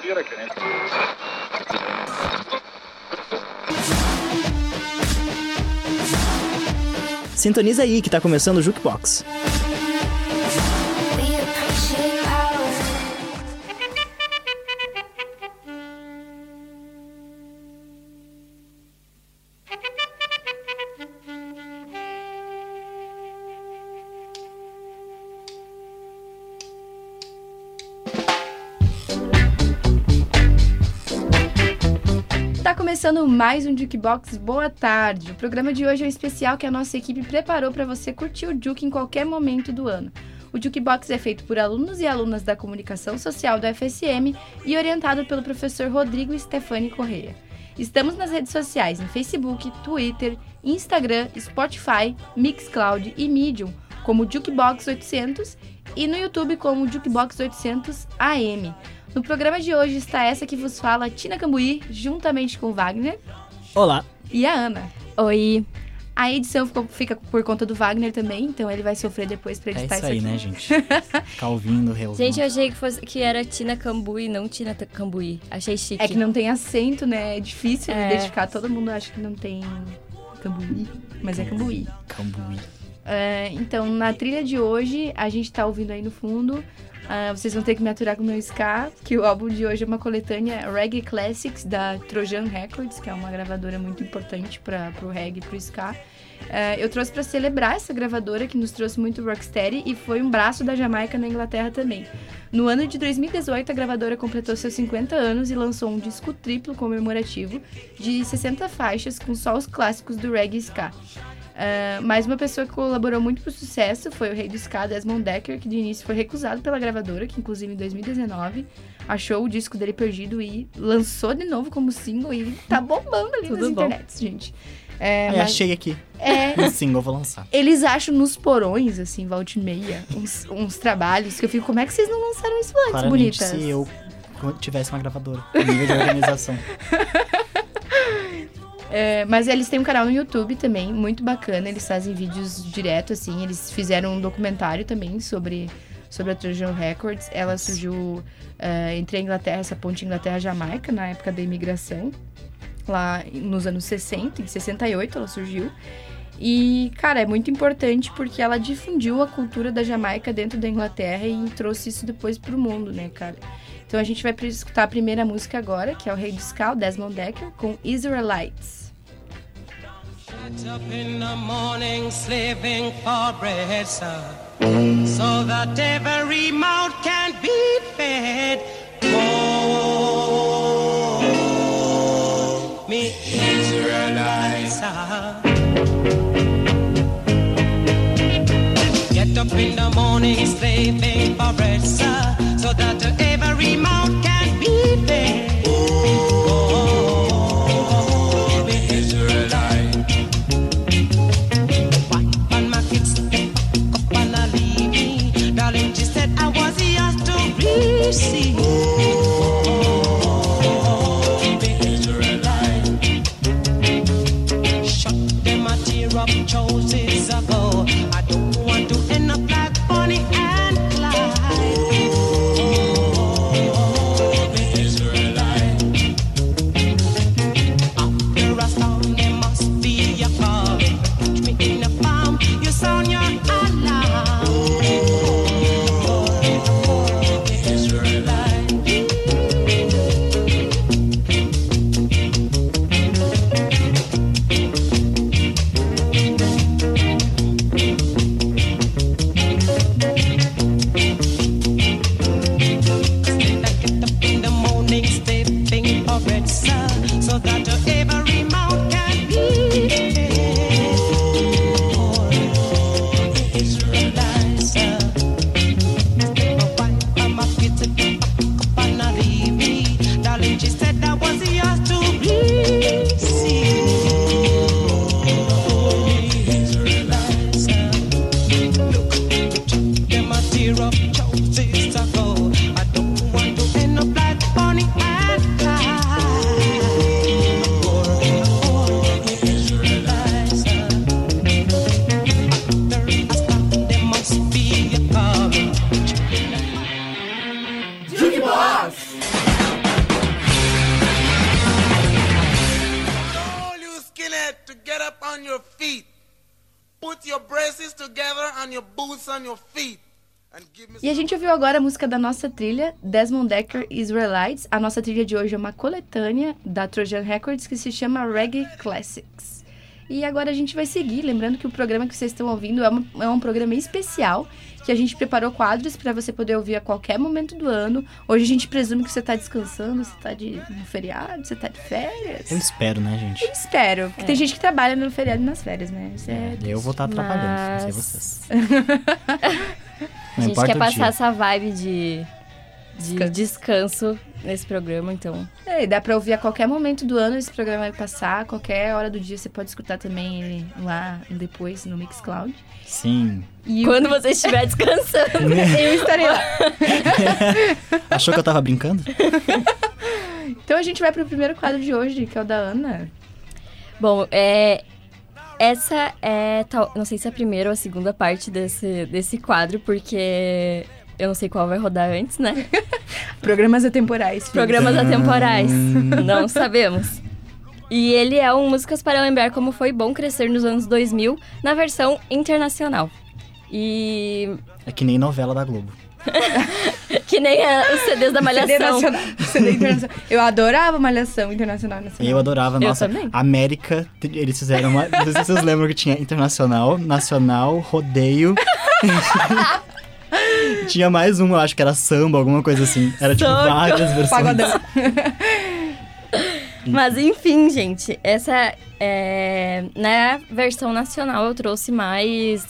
che nel... Sintoniza aí que tá começando o Jukebox. Mais um Jukebox Boa Tarde. O programa de hoje é um especial que a nossa equipe preparou para você curtir o Juke em qualquer momento do ano. O Jukebox é feito por alunos e alunas da comunicação social do FSM e orientado pelo professor Rodrigo Stefani Correia. Estamos nas redes sociais em Facebook, Twitter, Instagram, Spotify, Mixcloud e Medium como Jukebox 800 e no YouTube como Jukebox 800 AM. No programa de hoje está essa que vos fala, Tina Cambuí, juntamente com o Wagner Olá. e a Ana. Oi. A edição ficou- fica por conta do Wagner também, então ele vai sofrer depois pra É editar isso aí, aqui. né, gente? Ficar ouvindo, reouvindo. Gente, eu achei que, fosse, que era Tina Cambuí, não Tina Cambuí. Achei chique. É que não tem acento, né? É difícil É. identificar. Todo mundo acha que não tem Cambuí, mas é Cambuí. Cambuí. É, então, na trilha de hoje, a gente tá ouvindo aí no fundo. ah, vocês vão ter que me aturar com o meu ska, que o álbum de hoje é uma coletânea Reggae Classics da Trojan Records, que é uma gravadora muito importante para pro reggae e pro ska. É, eu trouxe para celebrar essa gravadora que nos trouxe muito rocksteady e foi um braço da Jamaica na Inglaterra também. No ano de 2018, a gravadora completou seus 50 anos e lançou um disco triplo comemorativo de 60 faixas com só os clássicos do reggae e ska. Ah, mais uma pessoa que colaborou muito pro sucesso foi o rei do ska, Desmond Decker, que de início foi recusado pela gravadora, que inclusive em 2019 achou o disco dele perdido e lançou de novo como single e tá bombando ali Tudo nas bom. internets, gente. É, Aí mas- achei aqui. é, Um single, vou lançar. eles acham nos porões, assim, volta e meia, uns, uns trabalhos que eu fico, como é que vocês não lançaram isso antes, Claramente, bonitas? se eu tivesse uma gravadora. Nível de organização. É, mas eles têm um canal no YouTube também, muito bacana. Eles fazem vídeos direto, assim. Eles fizeram um documentário também sobre, sobre a Trojan Records. Ela surgiu é, entre a Inglaterra, essa ponte Inglaterra-Jamaica, na época da imigração. Lá nos anos 60, em 68 ela surgiu. E, cara, é muito importante porque ela difundiu a cultura da Jamaica dentro da Inglaterra e trouxe isso depois pro mundo, né, cara? Então a gente vai escutar a primeira música agora, que é o Rei do Ska, Desmond Decker, com Israelites. Get up in the morning slaving for bread, sir, so that every mouth can be fed. Oh, me Israelites. Get up in the morning slaving for bread, sir, so that every mouth can be fed. Música da nossa trilha, Desmond Decker Israelites. A nossa trilha de hoje é uma coletânea da Trojan Records que se chama Reggae Classics. E agora a gente vai seguir, lembrando que o programa que vocês estão ouvindo é, uma- é um programa especial, que a gente preparou quadros para você poder ouvir a qualquer momento do ano. Hoje a gente presume que você tá descansando, você tá de no feriado, você tá de férias. Eu espero, né, gente? Eu espero, porque tem gente que trabalha no feriado e nas férias, né? Isso é... Eu vou estar trabalhando, não sei Mas- vocês. A gente quer passar essa vibe de, de Descanso. descanso. nesse programa, então. É, e dá pra ouvir a qualquer momento do ano, esse programa vai passar, qualquer hora do dia você pode escutar também ele lá depois no Mixcloud. Sim. E Quando você estiver descansando. eu estarei lá. Achou que eu tava brincando? Então a gente vai pro primeiro quadro de hoje, que é o da Ana. Bom, é. Essa é. Tal, não sei se é a primeira ou a segunda parte desse, desse quadro, porque eu não sei qual vai rodar antes, né? Programas atemporais. filhos. Programas atemporais. não sabemos. E ele é um Músicas para Lembrar Como Foi Bom Crescer nos anos 2000, na versão internacional. E. É que nem novela da Globo. Que nem a- os CDs da CD Malhação. nacional. CD internacional. Eu adorava Malhação Internacional Nacional. Eu adorava, Eu nossa, também. América, eles fizeram uma. Não sei se vocês lembram que tinha internacional, nacional, rodeio. tinha mais um, eu acho que era samba, alguma coisa assim. Era tipo várias versões. Pagodão. Mas enfim, gente, essa é. Na versão nacional eu trouxe mais.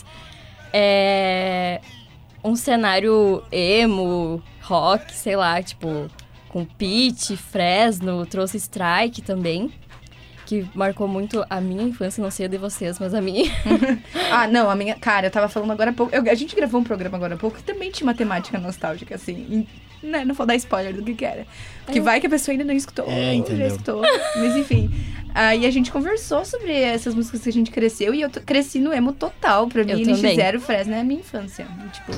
é, um cenário emo, rock, sei lá, tipo, com Pete, Fresno, trouxe Strike também. Que marcou muito a minha infância, não sei a de vocês, mas a minha. Ah, não, a minha. Cara, eu tava falando agora há pouco. eu- a gente gravou um programa agora há pouco que também tinha uma temática nostálgica, assim. em- né, não vou dar spoiler do que, que era. Porque vai que a pessoa ainda não escutou. É, entendeu. Já escutou. Mas enfim. Aí a gente conversou sobre essas músicas que a gente cresceu e eu cresci no emo total. Pra mim, Eu NX também. Zero Fresno é a minha infância. Tipo,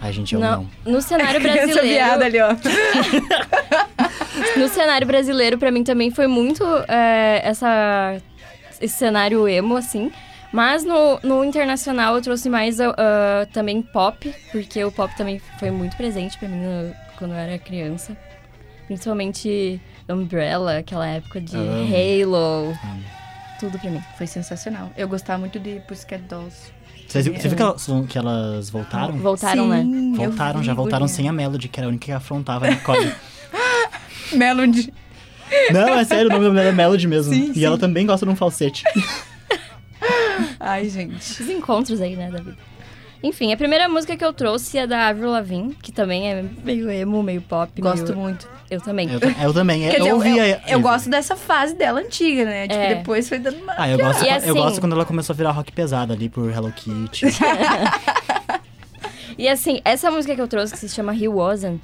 Ai, gente, eu não, não. no cenário criança viada brasileiro. ali, ó. No cenário brasileiro, pra mim também foi muito é, essa, esse cenário emo, assim. Mas no, no internacional eu trouxe mais ah, ah, também pop, porque o pop também foi muito presente pra mim no- quando eu era criança. Principalmente Umbrella, aquela época de Amo. Halo. Tudo pra mim. Foi sensacional. Eu gostava muito de Pussycat Dolls. Você, você viu que elas, que elas voltaram? Voltaram, né? Sim, eu Voltaram, vi, já voltaram sem a Melody, que era a única que afrontava a Nicole. Melody. não, é sério, o nome da mulher é Melody mesmo. Sim, e sim. ela também gosta de um falsete. Ai, gente. Os encontros aí, né, da vida. Enfim, a primeira música que eu trouxe é da Avril Lavigne, que também é meio emo, meio pop. Gosto meio... muito. Eu também. Eu, eu também. Quer eu dizer, eu, ouvi eu, eu gosto dessa fase dela antiga, né? Tipo, É. depois foi dando uma. Ah, eu gosto, E eu assim- gosto quando ela começou a virar rock pesado ali por Hello Kitty. E assim, essa música que eu trouxe, que se chama He Wasn't,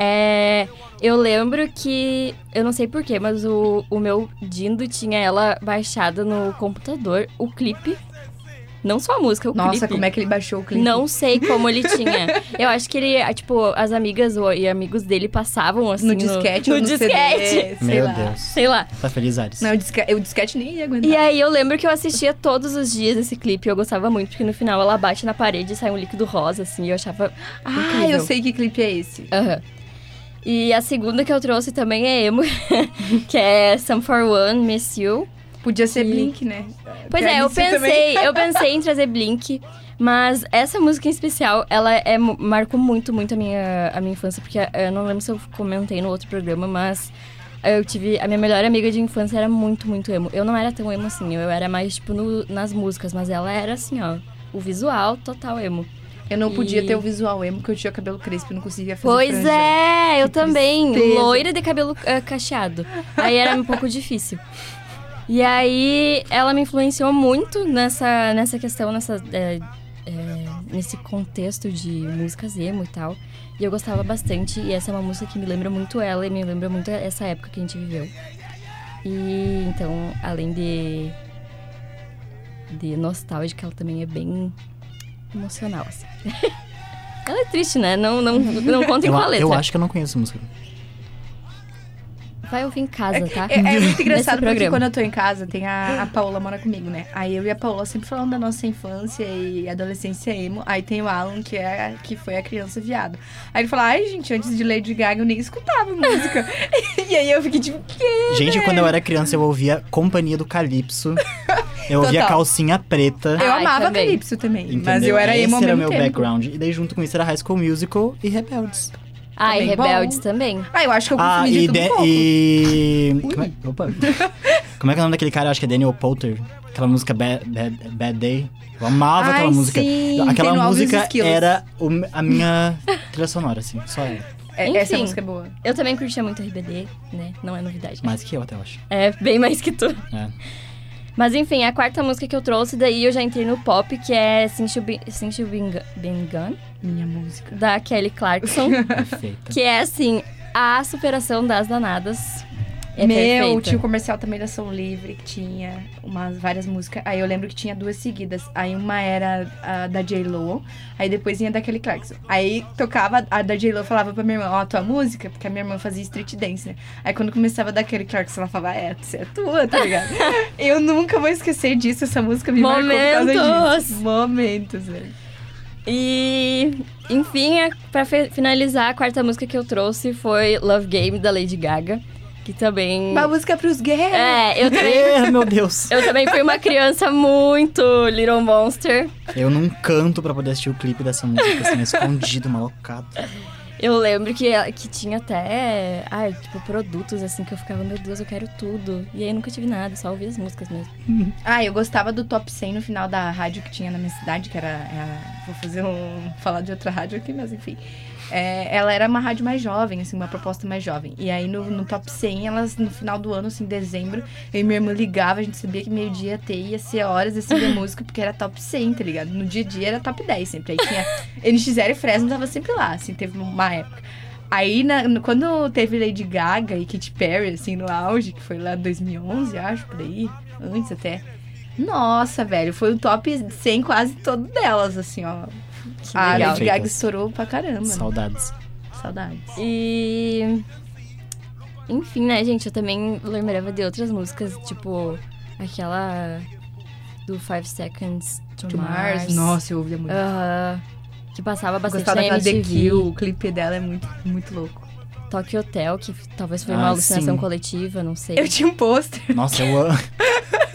é... Eu lembro que... Eu não sei porquê, mas o, o meu Dindo tinha ela baixada no computador, o clipe. Não só a música, o Nossa, clipe. como é que ele baixou o clipe? Não sei como ele tinha. Eu acho que ele, tipo, as amigas ou- e amigos dele passavam assim No disquete no, ou no disquete. CD, sei Meu lá. Deus. Sei lá. Tá feliz, Ares? Não, o disquete, o disquete nem ia aguentar. E aí eu lembro que eu assistia todos os dias esse clipe e eu gostava muito, porque no final ela bate na parede e sai um líquido rosa, assim, e eu achava ah, incrível. eu sei que clipe é esse. Aham. E a segunda que eu trouxe também é emo, que é Some For One, Miss You. Podia ser Que- Blink, né? Pois Pra é, eu pensei, eu pensei em trazer Blink, mas essa música em especial, ela é, marcou muito, muito a minha, a minha infância, porque eh, eu não lembro se eu comentei no outro programa, mas eu tive. A minha melhor amiga de infância era muito, muito emo. Eu não era tão emo assim, eu era mais, tipo, no- nas músicas, mas ela era assim, ó. O visual total emo. Eu não podia E- ter o visual emo, porque eu tinha cabelo crespo e não conseguia fazer Pois franja. é, eu Que também. tristeza. Loira de cabelo ah, cacheado. Aí era um pouco difícil. E aí ela me influenciou muito nessa, nessa questão, nessa, é, é, nesse contexto de músicas emo e tal. E eu gostava bastante. E essa é uma música que me lembra muito ela e me lembra muito essa época que a gente viveu. E então, além de, de nostálgica, ela também é bem emocional, assim. ela é triste, né? Não, não, não conta Eu, com a letra. eu acho que eu não conheço a música. Vai ouvir em casa, tá? É, é muito engraçado porque quando eu tô em casa, tem a, a Paola mora comigo, né? Aí eu e a Paola sempre falando da nossa infância e adolescência emo. Aí tem o Alan, que, é, que foi a criança viado. Aí ele fala, ai, gente, antes de Lady Gaga eu nem escutava música. e aí eu fiquei tipo, que? Gente, quando eu era criança, eu ouvia Companhia do Calypso. Eu ouvia Total. calcinha preta. Eu Ai, amava também. Calypso também, Entendeu? mas eu era Esse emo ao era meu tempo. background. E daí, junto com isso, era High School Musical e Rebeldes. Ah, e Também bom. Rebeldes também. Ah, eu acho que eu Ah, consumi de e, tudo de- um pouco. e... Como é... Opa. Como é que é o nome daquele cara? Acho que é Daniel Poulter. Aquela música Bad, Bad, Bad Day. Eu amava Ai, aquela música. sim, Aquela música era o- a minha trilha sonora, assim. Só ela. É, essa Enfim. música é boa. Eu também curtia muito RBD, né? Não é novidade. Mais que eu, até eu acho. É, bem mais que tu. É. Mas enfim, a quarta música que eu trouxe, daí eu já entrei no pop, que é Been Gone, Minha música. da Kelly Clarkson. Perfeita. que é, assim, a superação das danadas. É Meu, perfeita. tinha o comercial também da Som Livre, que tinha umas várias músicas. Aí eu lembro que tinha duas seguidas. Aí uma era a da J-Lo, aí depois vinha daquele Clarkson. Aí tocava a da J-Lo, falava pra minha irmã, ó, a tua música, porque a minha irmã fazia street dance, né? Aí quando começava daquele Clarkson, ela falava, é, é tua, tá ligado? eu nunca vou esquecer disso, essa música me marcou por causa Momentos! disso. Momentos, velho. E, enfim, pra finalizar, a quarta música que eu trouxe foi Love Game, da Lady Gaga. Que também... Uma música pros gays. É, eu também, É, meu Deus. eu também fui uma criança muito Little Monster. Eu não canto pra poder assistir o clipe dessa música, assim, escondido, malocado. Eu lembro que, que tinha até, ai, tipo, produtos, assim, que eu ficava, meu Deus, eu quero tudo. E aí nunca tive nada, só ouvi as músicas mesmo. Ah, eu gostava do top 100 no final da rádio que tinha na minha cidade, que era. a- vou fazer um. falar de outra rádio aqui, mas enfim. É, ela era uma rádio mais jovem, assim, uma proposta mais jovem. E aí no, no top 100, elas, no final do ano, assim, em dezembro, eu e minha irmã ligava, a gente sabia que meio-dia ia ter, ia ser horas assim de música, porque era top 100, tá ligado? No dia a dia era top 10 sempre. Aí tinha NX0 e Fresno tava sempre lá, assim, teve uma época. Aí, na- quando teve Lady Gaga e Katy Perry, assim, no auge, que foi lá em 2011, acho, por aí, antes até. Nossa, velho, foi o top 100 quase todo delas, assim, ó. A legal. Lady Gaga estourou pra caramba. Saudades. Saudades. E. Enfim, né, gente? Eu também lembrava de outras músicas, tipo aquela do Five Seconds to, To Mars. Mars. Nossa, eu ouvia muito. Aham. que passava bastante gostava na MTV. Kill, o clipe dela é muito, muito louco. Tokyo Hotel, que talvez foi Ah, uma alucinação sim. coletiva, não sei. Eu tinha um pôster. Nossa, eu amo.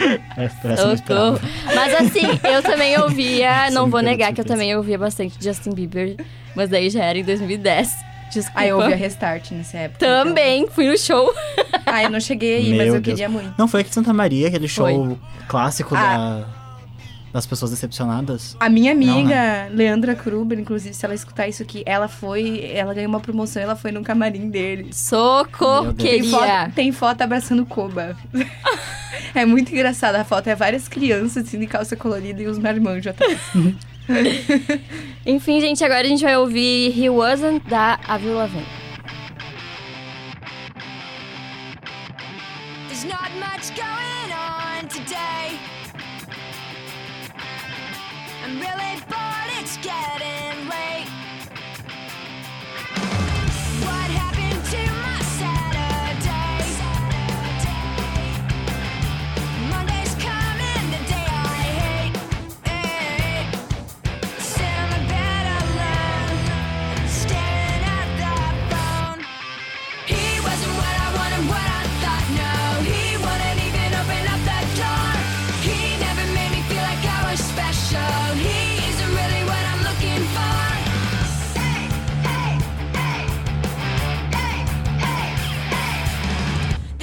É, essa. Mas assim, eu também ouvia, não vou negar que eu também ouvia bastante Justin Bieber, mas daí já era em 2010. Desculpa. Aí eu ouvia Restart nessa época. Também, fui no show. Então. Ah, eu não cheguei aí, mas eu Deus. queria muito. Não, foi aqui de Santa Maria, aquele show clássico Ah. da, das pessoas decepcionadas. A minha Não, amiga, Leandra Kruber, inclusive, se ela escutar isso aqui, ela foi. Ela ganhou uma promoção, ela foi no camarim dele. Socorro. Tem queria. foto, tem foto abraçando Koba. é muito engraçada a foto. É várias crianças assim, de calça colorida e os marmanjos atrás. Enfim, gente, agora a gente vai ouvir He Wasn't da Avril Lavigne. There's not much going on today. Really bored, it's getting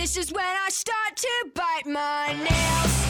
This is when I start to bite my nails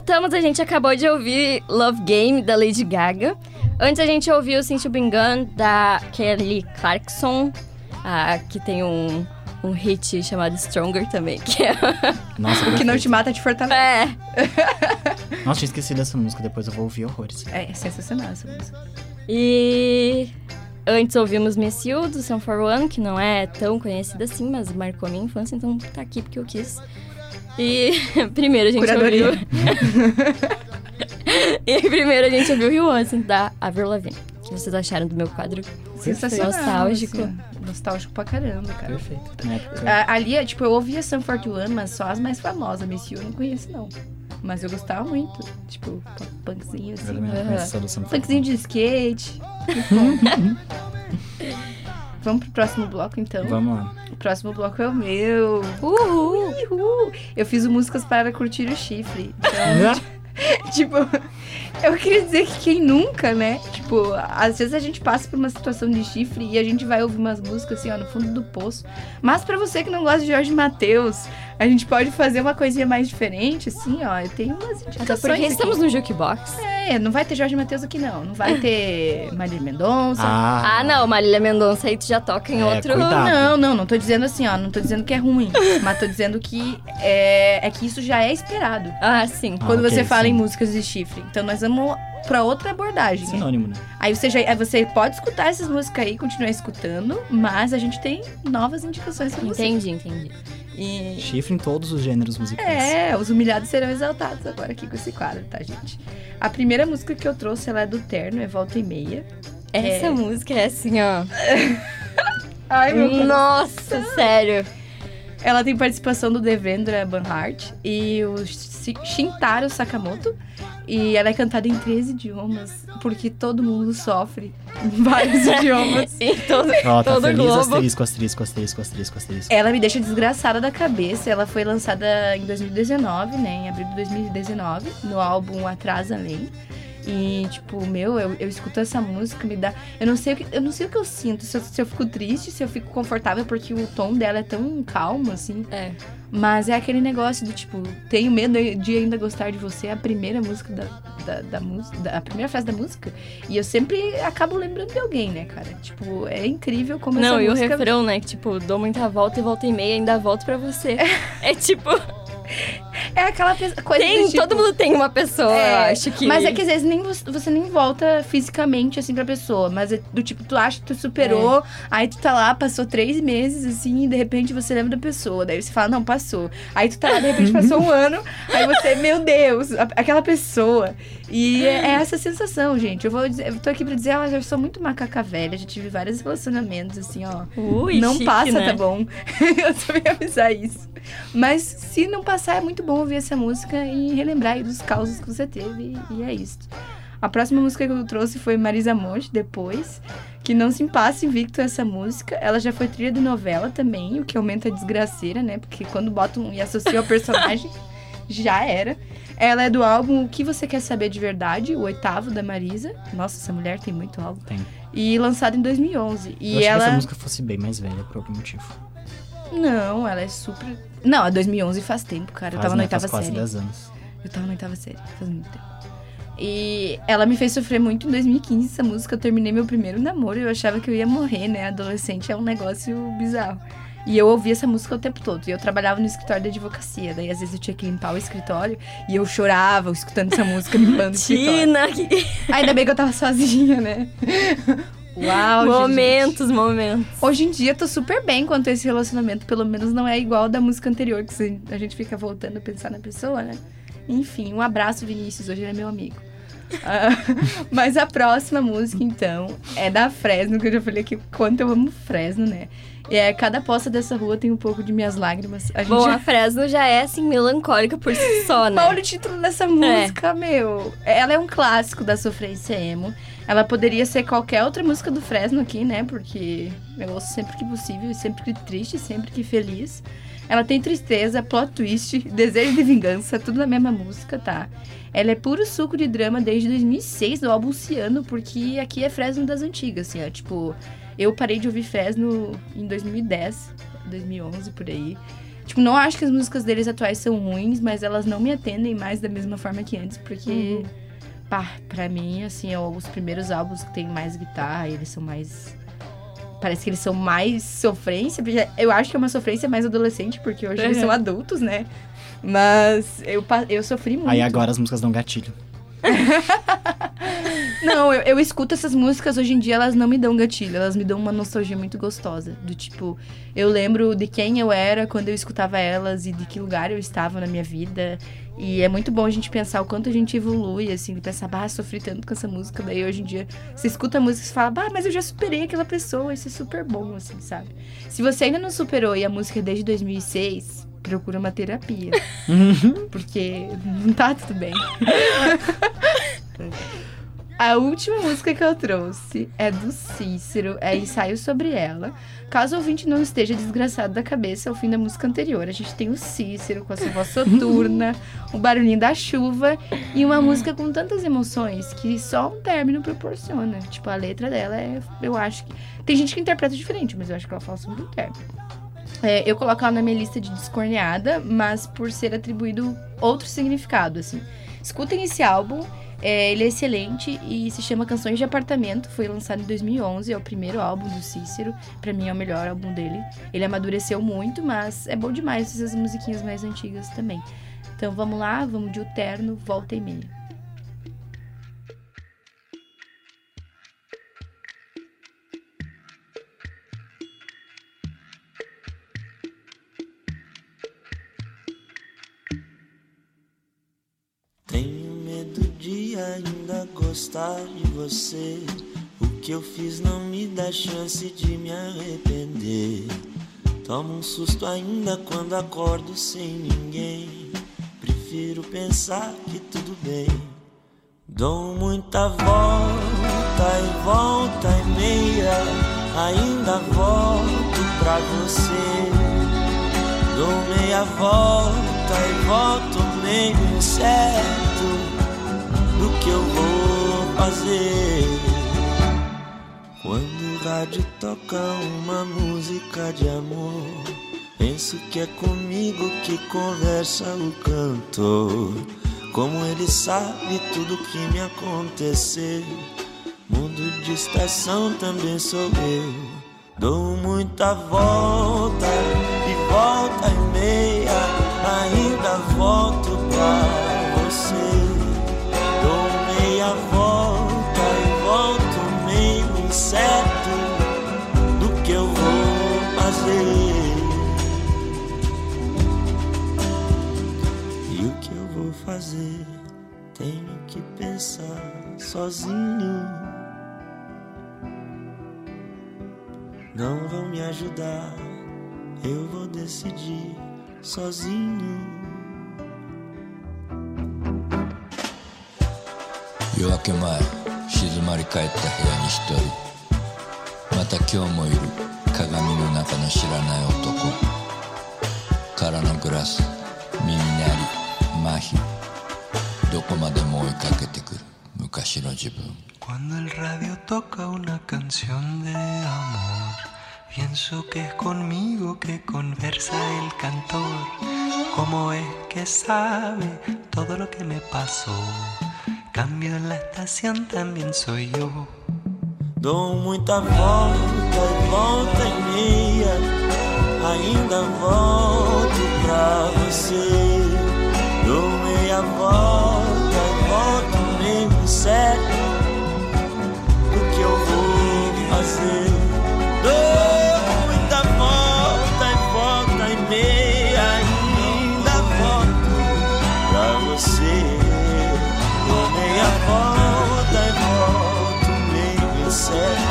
Voltamos, a gente acabou de ouvir Love Game, da Lady Gaga. Antes a gente ouviu Since You Been Gone, da Kelly Clarkson, ah, que tem um, um hit chamado Stronger também, que é... Nossa, que não te mata te fortalece. É. Nossa, tinha esquecido dessa música, depois eu vou ouvir horrores. É, é sensacional essa música. E... Antes ouvimos Miss You, do Sam For One, que não é tão conhecida assim, mas marcou minha infância, então tá aqui porque eu quis... E primeiro a gente Curadoria. ouviu... e primeiro a gente ouviu Rio Ocean da Avril Lavigne. O que vocês acharam do meu quadro? Sensacional. Nostálgico. Assim. Nostálgico pra caramba, cara. Perfeito. A, ali, é, tipo, eu ouvia Sun 41, mas só as mais famosas. Miss You eu não conheço, não. Mas eu gostava muito. Tipo, punkzinho assim. Eu uh -huh. Punkzinho de skate. Vamos pro próximo bloco, então? Vamos lá. O próximo bloco é o meu. Uhul! Uhul. Eu fiz músicas para curtir o chifre. Então, né? tipo, eu queria dizer que quem nunca, né? Tipo, às vezes a gente passa por uma situação de chifre e a gente vai ouvir umas músicas assim, ó, no fundo do poço. Mas pra você que não gosta de Jorge Matheus, a gente pode fazer uma coisinha mais diferente, assim, ó. Eu tenho umas Até indicações porque aqui. estamos no Jukebox. É, não vai ter Jorge Matheus aqui, não. Não vai ter Marília Mendonça. Ah, não, Marília Mendonça aí tu já toca em É, outro. cuidado. Não, não, não tô dizendo assim, ó. Não tô dizendo que é ruim. mas tô dizendo que é, é que isso já é esperado. Ah, sim. Ah, Quando ok, você fala sim. em músicas de chifre. Então nós vamos pra outra abordagem. né? Sinônimo, né? Aí você, já, aí você pode escutar essas músicas aí, continuar escutando, mas a gente tem novas indicações pra você. Entendi, entendi. E Chifre em todos os gêneros musicais. é, os humilhados serão exaltados agora aqui com esse quadro, tá, gente? A primeira música que eu trouxe, ela é do Terno, é Volta e Meia. Essa É. música é assim, ó. Ai, Nossa, sério. Ela tem participação do Devendra Banhart e o Shi- Shintaro Sakamoto. E ela é cantada em três idiomas, porque todo mundo sofre em vários idiomas. Em todo, Ó, tá todo feliz, globo. asterisco, asterisco, asterisco, asterisco, asterisco. Ela me deixa desgraçada da cabeça. Ela foi lançada em 2019, né? Em abril de 2019, no álbum Atrás Além. E, tipo, meu, eu, eu escuto essa música, me dá. Eu não sei o que eu, não sei o que eu sinto. Se eu, se eu fico triste, se eu fico confortável, porque o tom dela é tão calmo, assim. É. Mas é aquele negócio do tipo, tenho medo de ainda gostar de você, é a primeira música da, da, da música, a primeira frase da música. E eu sempre acabo lembrando de alguém, né, cara? Tipo, é incrível como Não, essa e o música. refrão, né? Que, tipo, dou muita volta e volta e meia, ainda volto pra você. É tipo, É aquela coisa tem, tipo, todo mundo tem uma pessoa, É, eu acho que. Mas é que às vezes nem você, você nem volta fisicamente, assim, pra pessoa. Mas é do tipo, tu acha que tu superou, aí tu tá lá, passou três meses, assim, e de repente você lembra da pessoa. Daí você fala, não, passou. Aí tu tá lá, de repente passou um ano, aí você, meu Deus, aquela pessoa. E é, é essa sensação, gente. Eu vou dizer, eu tô aqui pra dizer, ah, eu sou muito macaca velha, já tive vários relacionamentos, assim, ó. Ui, não chique, passa, né? tá bom? eu só vim avisar isso. Mas se não passar, é muito bom ouvir essa música e relembrar aí dos causos que você teve. E é isso. A próxima música que eu trouxe foi Marisa Monte, depois. Que não se passa invicto essa música. Ela já foi trilha de novela também, o que aumenta a desgraceira, né? Porque quando botam e associam ao personagem, já era. Ela é do álbum O Que Você Quer Saber de Verdade, o oitavo da Marisa. Nossa, essa mulher tem muito álbum. Tem. E lançado em 2011. E eu achei ela. que essa música fosse bem mais velha por algum motivo. Não, ela é super. Não, a 2011 faz tempo, cara. Eu Faz, tava na né, faz oitava quase série. 10 anos. Eu tava na oitava série, faz muito tempo. E ela me fez sofrer muito em 2015, essa música. Eu terminei meu primeiro namoro e eu achava que eu ia morrer, né? Adolescente é um negócio bizarro. E eu ouvia essa música o tempo todo. E eu trabalhava no escritório de advocacia. Daí, às vezes, eu tinha que limpar o escritório. E eu chorava escutando essa música, limpando o escritório. Tina, que... Ainda bem que eu tava sozinha, né? Uau, gente. momentos, momentos. Hoje em dia, eu tô super bem quanto a esse relacionamento. Pelo menos não é igual da música anterior, que a gente fica voltando a pensar na pessoa, né? Enfim, um abraço, Vinícius. Hoje ele é meu amigo. Ah, mas a próxima música, então, é da Fresno, que eu já falei aqui o quanto eu amo Fresno, né? E é Cada Poça dessa rua tem um pouco de minhas lágrimas. A gente Bom, já... a Fresno já é, assim, melancólica por si só, né? Olha o título dessa música, meu. Ela é um clássico da sofrência emo. Ela poderia ser qualquer outra música do Fresno aqui, né? Porque eu ouço sempre que possível, sempre que triste, sempre que feliz. Ela tem tristeza, plot twist, desejo de vingança, tudo na mesma música, tá? Ela é puro suco de drama desde 2006, do álbum Ciano, porque aqui é Fresno das antigas, assim, ó. Tipo, eu parei de ouvir Fresno em 2010, 2011, por aí. Tipo, não acho que as músicas deles atuais são ruins, mas elas não me atendem mais da mesma forma que antes, porque, pá, pra mim, assim, é os primeiros álbuns que tem mais guitarra, eles são mais. Parece que eles são mais sofrência, eu acho que é uma sofrência mais adolescente, porque hoje eles são adultos, né? Mas eu, eu sofri muito. Aí agora as músicas dão gatilho. Não, eu, eu escuto essas músicas hoje em dia, elas não me dão gatilho, elas me dão uma nostalgia muito gostosa. Do tipo, eu lembro de quem eu era quando eu escutava elas e de que lugar eu estava na minha vida. E é muito bom a gente pensar o quanto a gente evolui, assim, de pensar, bah, sofri tanto com essa música. Daí hoje em dia, você escuta a música e fala, bah, mas eu já superei aquela pessoa, isso é super bom, assim, sabe? Se você ainda não superou e a música é desde 2006, procura uma terapia. porque não tá tudo bem. A última música que eu trouxe é do Cícero, é ensaio sobre ela. Caso o ouvinte não esteja desgraçado da cabeça, é o fim da música anterior. A gente tem o Cícero com a sua voz soturna, o barulhinho da chuva e uma música com tantas emoções que só um término proporciona. Tipo, a letra dela é. Eu acho que. Tem gente que interpreta diferente, mas eu acho que ela fala sobre o término. É, eu coloco ela na minha lista de descorneada, mas por ser atribuído outro significado, assim. Escutem esse álbum, é, ele é excelente e se chama Canções de Apartamento, foi lançado em 2011, é o primeiro álbum do Cícero, pra mim é o melhor álbum dele. Ele amadureceu muito, mas é bom demais essas musiquinhas mais antigas também. Então vamos lá, vamos de O Terno, Volta e Meia. De ainda gostar de você. O que eu fiz não me dá chance de me arrepender. Tomo um susto ainda quando acordo sem ninguém. Prefiro pensar que tudo bem. Dou muita volta e volta e meia. Ainda volto pra você. Dou meia volta e volto meio incerto do que eu vou fazer. Quando o rádio toca uma música de amor, penso que é comigo que conversa o cantor. Como ele sabe tudo que me aconteceu. Mundo de estação também sou eu. Dou muita volta e volta e meia, ainda volto que pensar sozinho. Não vão me ajudar, eu vou decidir sozinho. 夜明け前静まり返った部屋に一人また今日もいる鏡の中の知らない男空のグラス耳鳴り麻痺 どこまでも追いかけてくる昔の自分 Cuando el radio toca una canción de amor, pienso que es conmigo que conversa el cantor. ¿Cómo es que sabe todo lo que me pasó? Cambio en la estación también soy yo. Dou muita volta e volta e meia, ainda volto pra você. Dou meia volta e volto meio certo do que eu vou fazer. Dou muita volta e volta e meia, ainda volto pra você. Dou meia volta e volto meio certo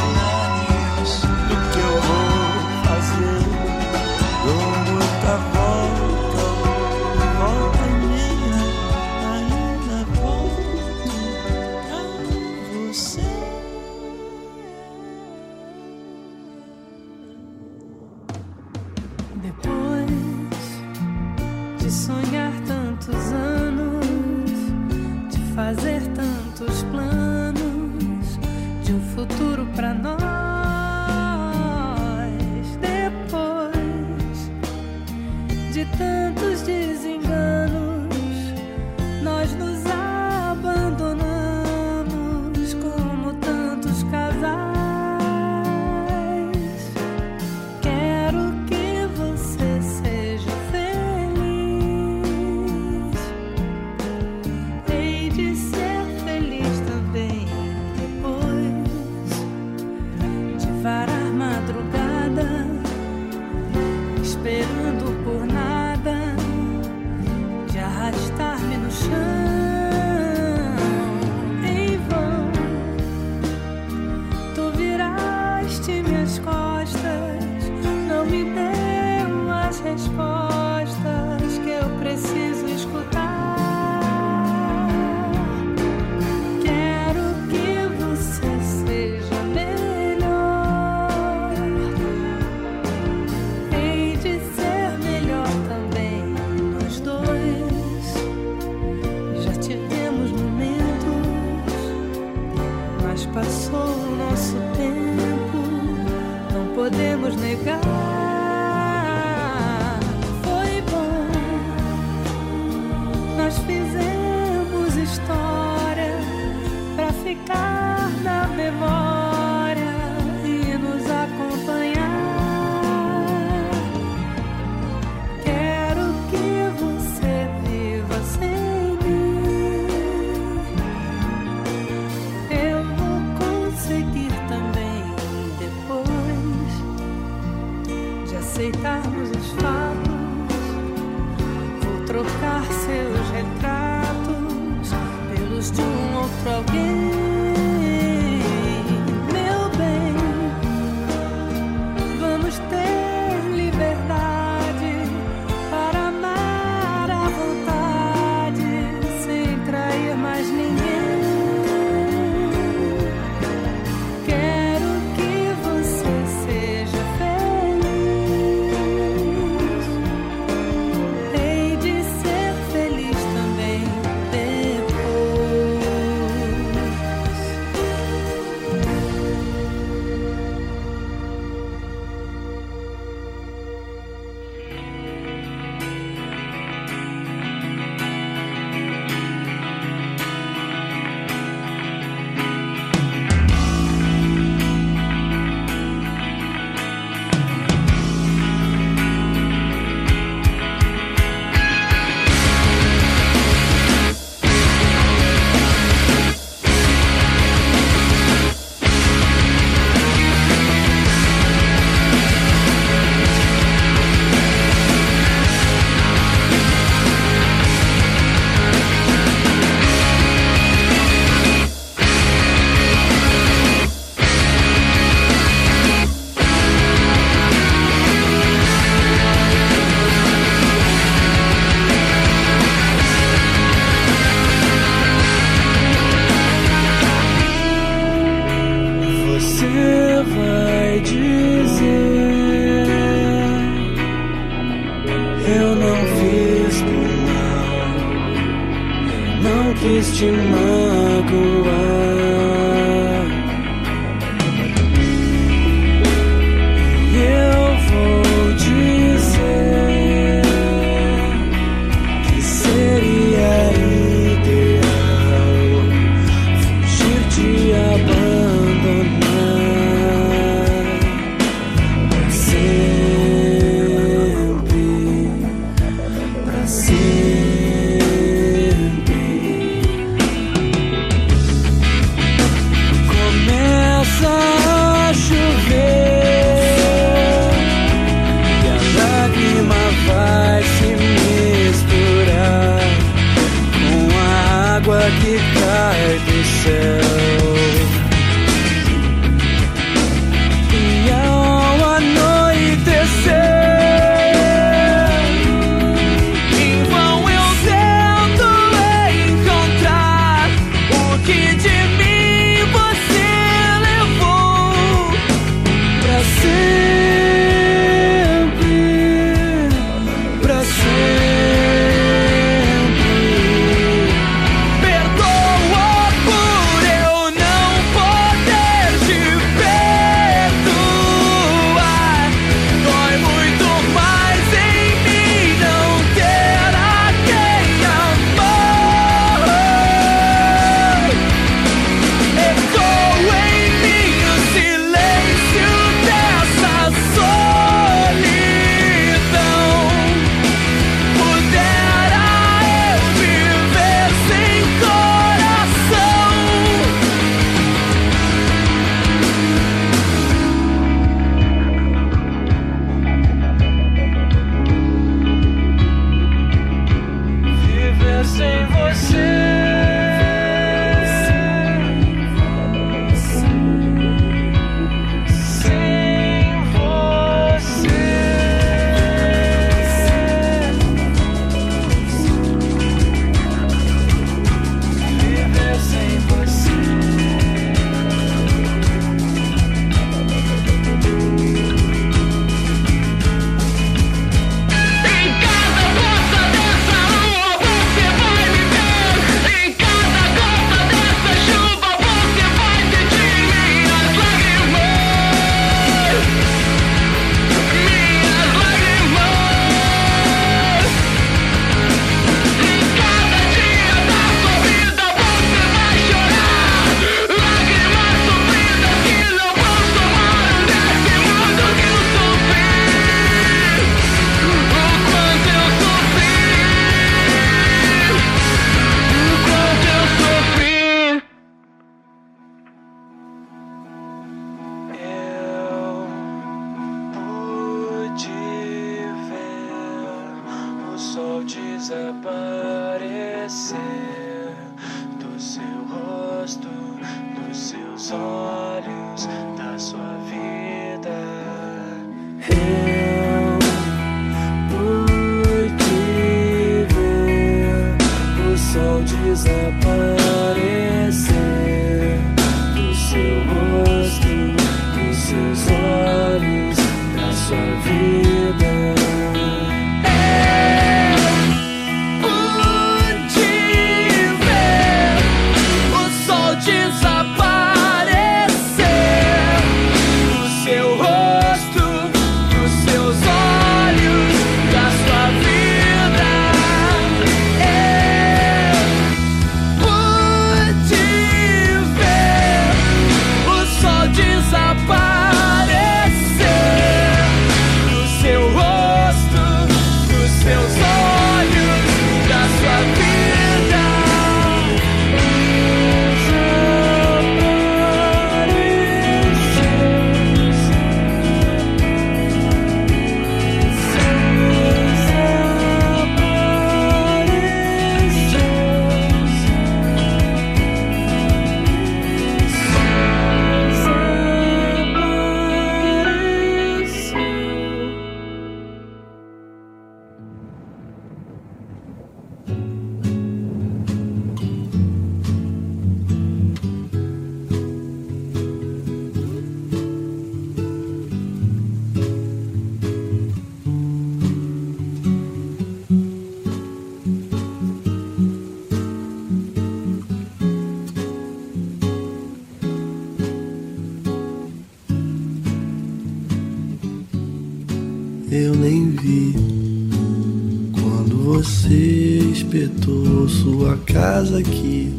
sua casa aqui.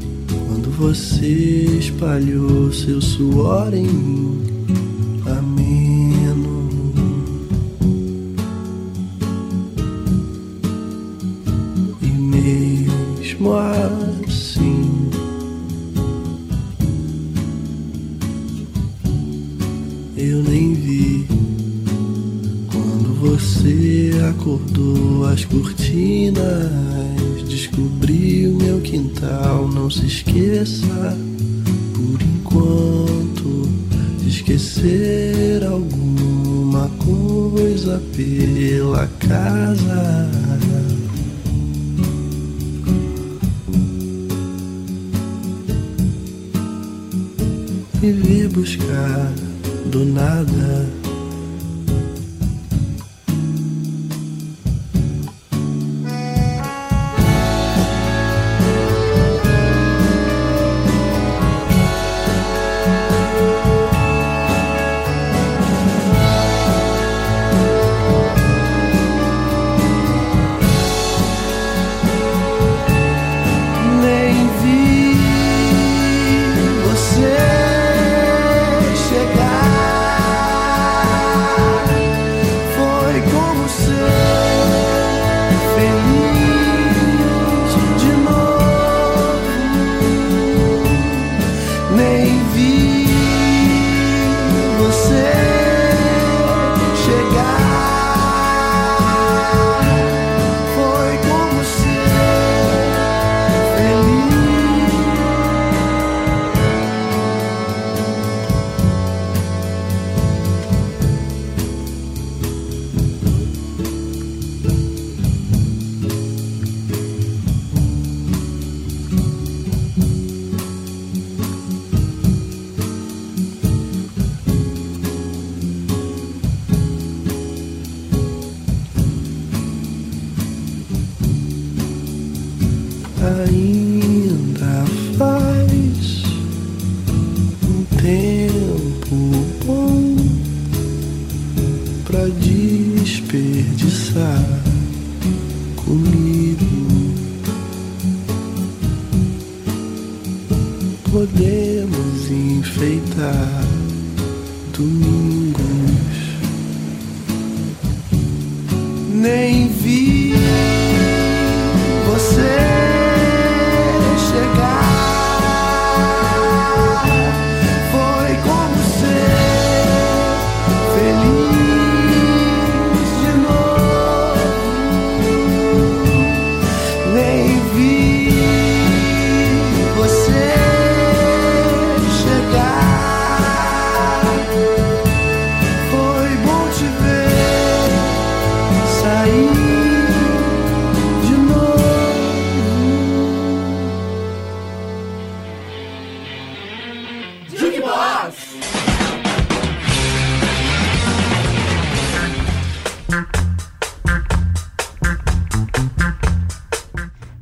Quando você espalhou seu suor em mim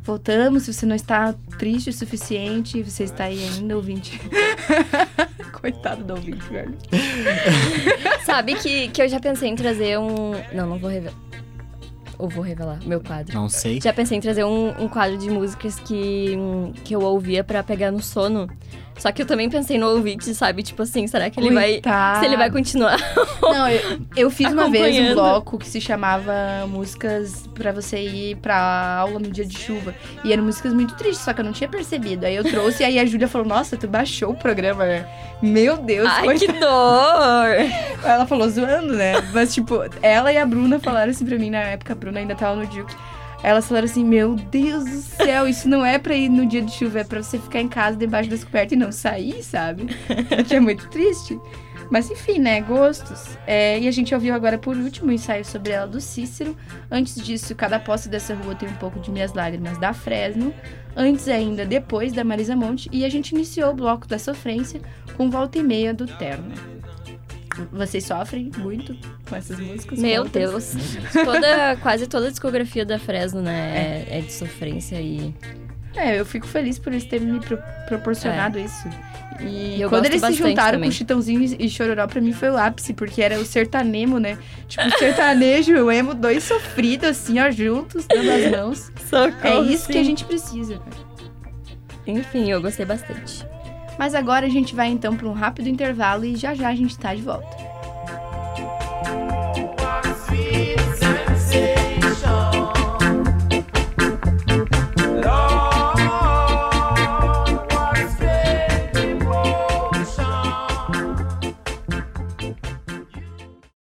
voltamos. Se você não está triste o suficiente, você está aí ainda, ouvinte. Coitado do ouvinte, velho. Sabe que, que eu já pensei em trazer um. Não, não vou revelar. Ou vou revelar meu quadro. Não sei. Já pensei em trazer um, um quadro de músicas que, que eu ouvia pra pegar no sono. Só que eu também pensei no ouvinte, sabe? Tipo assim, será que ele Coitado. vai. Se ele vai continuar? Não, eu, eu fiz uma vez um bloco que se chamava Músicas pra você ir pra aula no dia de chuva. E eram músicas muito tristes, só que eu não tinha percebido. Aí eu trouxe, e aí a Júlia falou: Nossa, tu baixou o programa, né? Meu Deus, Ai, coitada." que dor! Ela falou zoando, né? Mas, tipo, ela e a Bruna falaram assim pra mim na época, a Bruna ainda tava no Duke. Elas falaram assim: Meu Deus do céu, isso não é pra ir no dia de chuva, é pra você ficar em casa debaixo das cobertas e não sair, sabe? que é muito triste. Mas enfim, né? Gostos. É, e a gente ouviu agora por último o ensaio sobre ela do Cícero. Antes disso, cada posse dessa rua tem um pouco de minhas lágrimas da Fresno. Antes ainda, depois da Marisa Monte. E a gente iniciou o bloco da sofrência com volta e meia do Terno. Vocês sofrem muito com essas músicas? Meu Contas? Deus. Toda, quase toda a discografia da Fresno, né? É, é de sofrência e. É, eu fico feliz por eles terem me pro- proporcionado isso. E Eu quando eles se juntaram também. com Chitãozinho e Chororó, pra mim foi o ápice, porque era o sertanemo, né? Tipo, o sertanejo e o emo, dois sofridos, assim, ó, juntos, dando as mãos. Socorro, é isso que sim. a gente precisa. Enfim, eu gostei bastante. Mas agora a gente vai então pra um rápido intervalo e já já a gente tá de volta.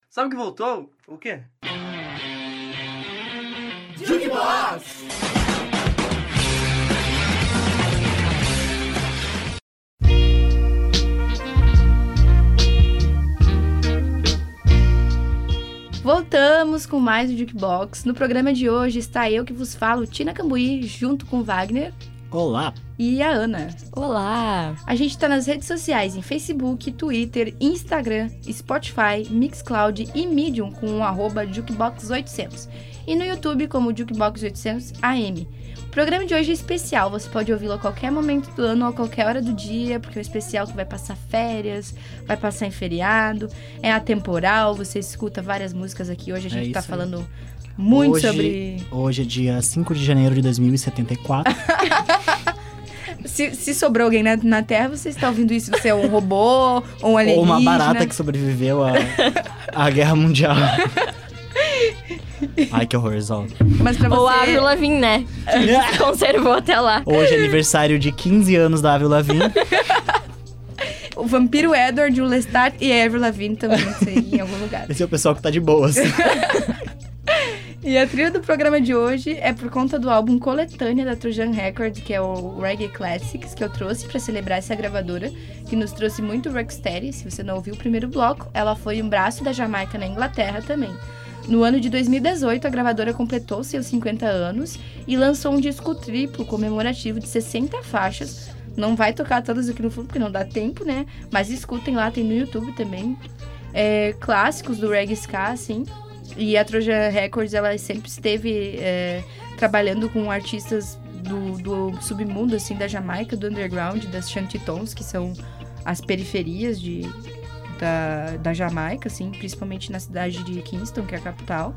Sabe o que voltou? O quê? Jukebox! Voltamos com mais o Jukebox. No programa de hoje está eu que vos falo, Tina Cambuí, junto com Wagner Olá. e a Ana. Olá! A gente tá nas redes sociais, em Facebook, Twitter, Instagram, Spotify, Mixcloud e Medium com o arroba Jukebox800. E no YouTube como Jukebox800AM. O programa de hoje é especial, você pode ouvi-lo a qualquer momento do ano ou a qualquer hora do dia, porque é um especial que vai passar férias, vai passar em feriado, é atemporal, você escuta várias músicas aqui. Hoje a gente tá isso aí. falando muito hoje, sobre... Hoje é dia 5 de janeiro de 2074. Se, se sobrou alguém na, na Terra, você está ouvindo isso, você é um robô ou um alienígena. Ou uma barata que sobreviveu à, à Guerra Mundial. Ai, que horror, Zol. Mas pra Ou a você... Avril Lavigne, né? Se conservou até lá. Hoje é aniversário de 15 anos da Avril Lavigne. O vampiro Edward, o Lestat e a Avril Lavigne também, não sei, em algum lugar. Esse é o pessoal que tá de boas. E a trilha do programa de hoje é por conta do álbum Coletânea da Trojan Record, que é o Reggae Classics, que eu trouxe pra celebrar essa gravadora, que nos trouxe muito rocksteady. Se você não ouviu o primeiro bloco, ela foi um braço da Jamaica na Inglaterra também. No ano de 2018, a gravadora completou seus 50 anos e lançou um disco triplo comemorativo de 60 faixas. Não vai tocar todas aqui no fundo, porque não dá tempo, né? Mas escutem lá, tem no YouTube também. É, clássicos do reggae ska, assim. E a Trojan Records, ela sempre esteve é, trabalhando com artistas do, do submundo, assim, da Jamaica, do underground, das shantytons, que são as periferias de, da, da Jamaica, assim, principalmente na cidade de Kingston, que é a capital.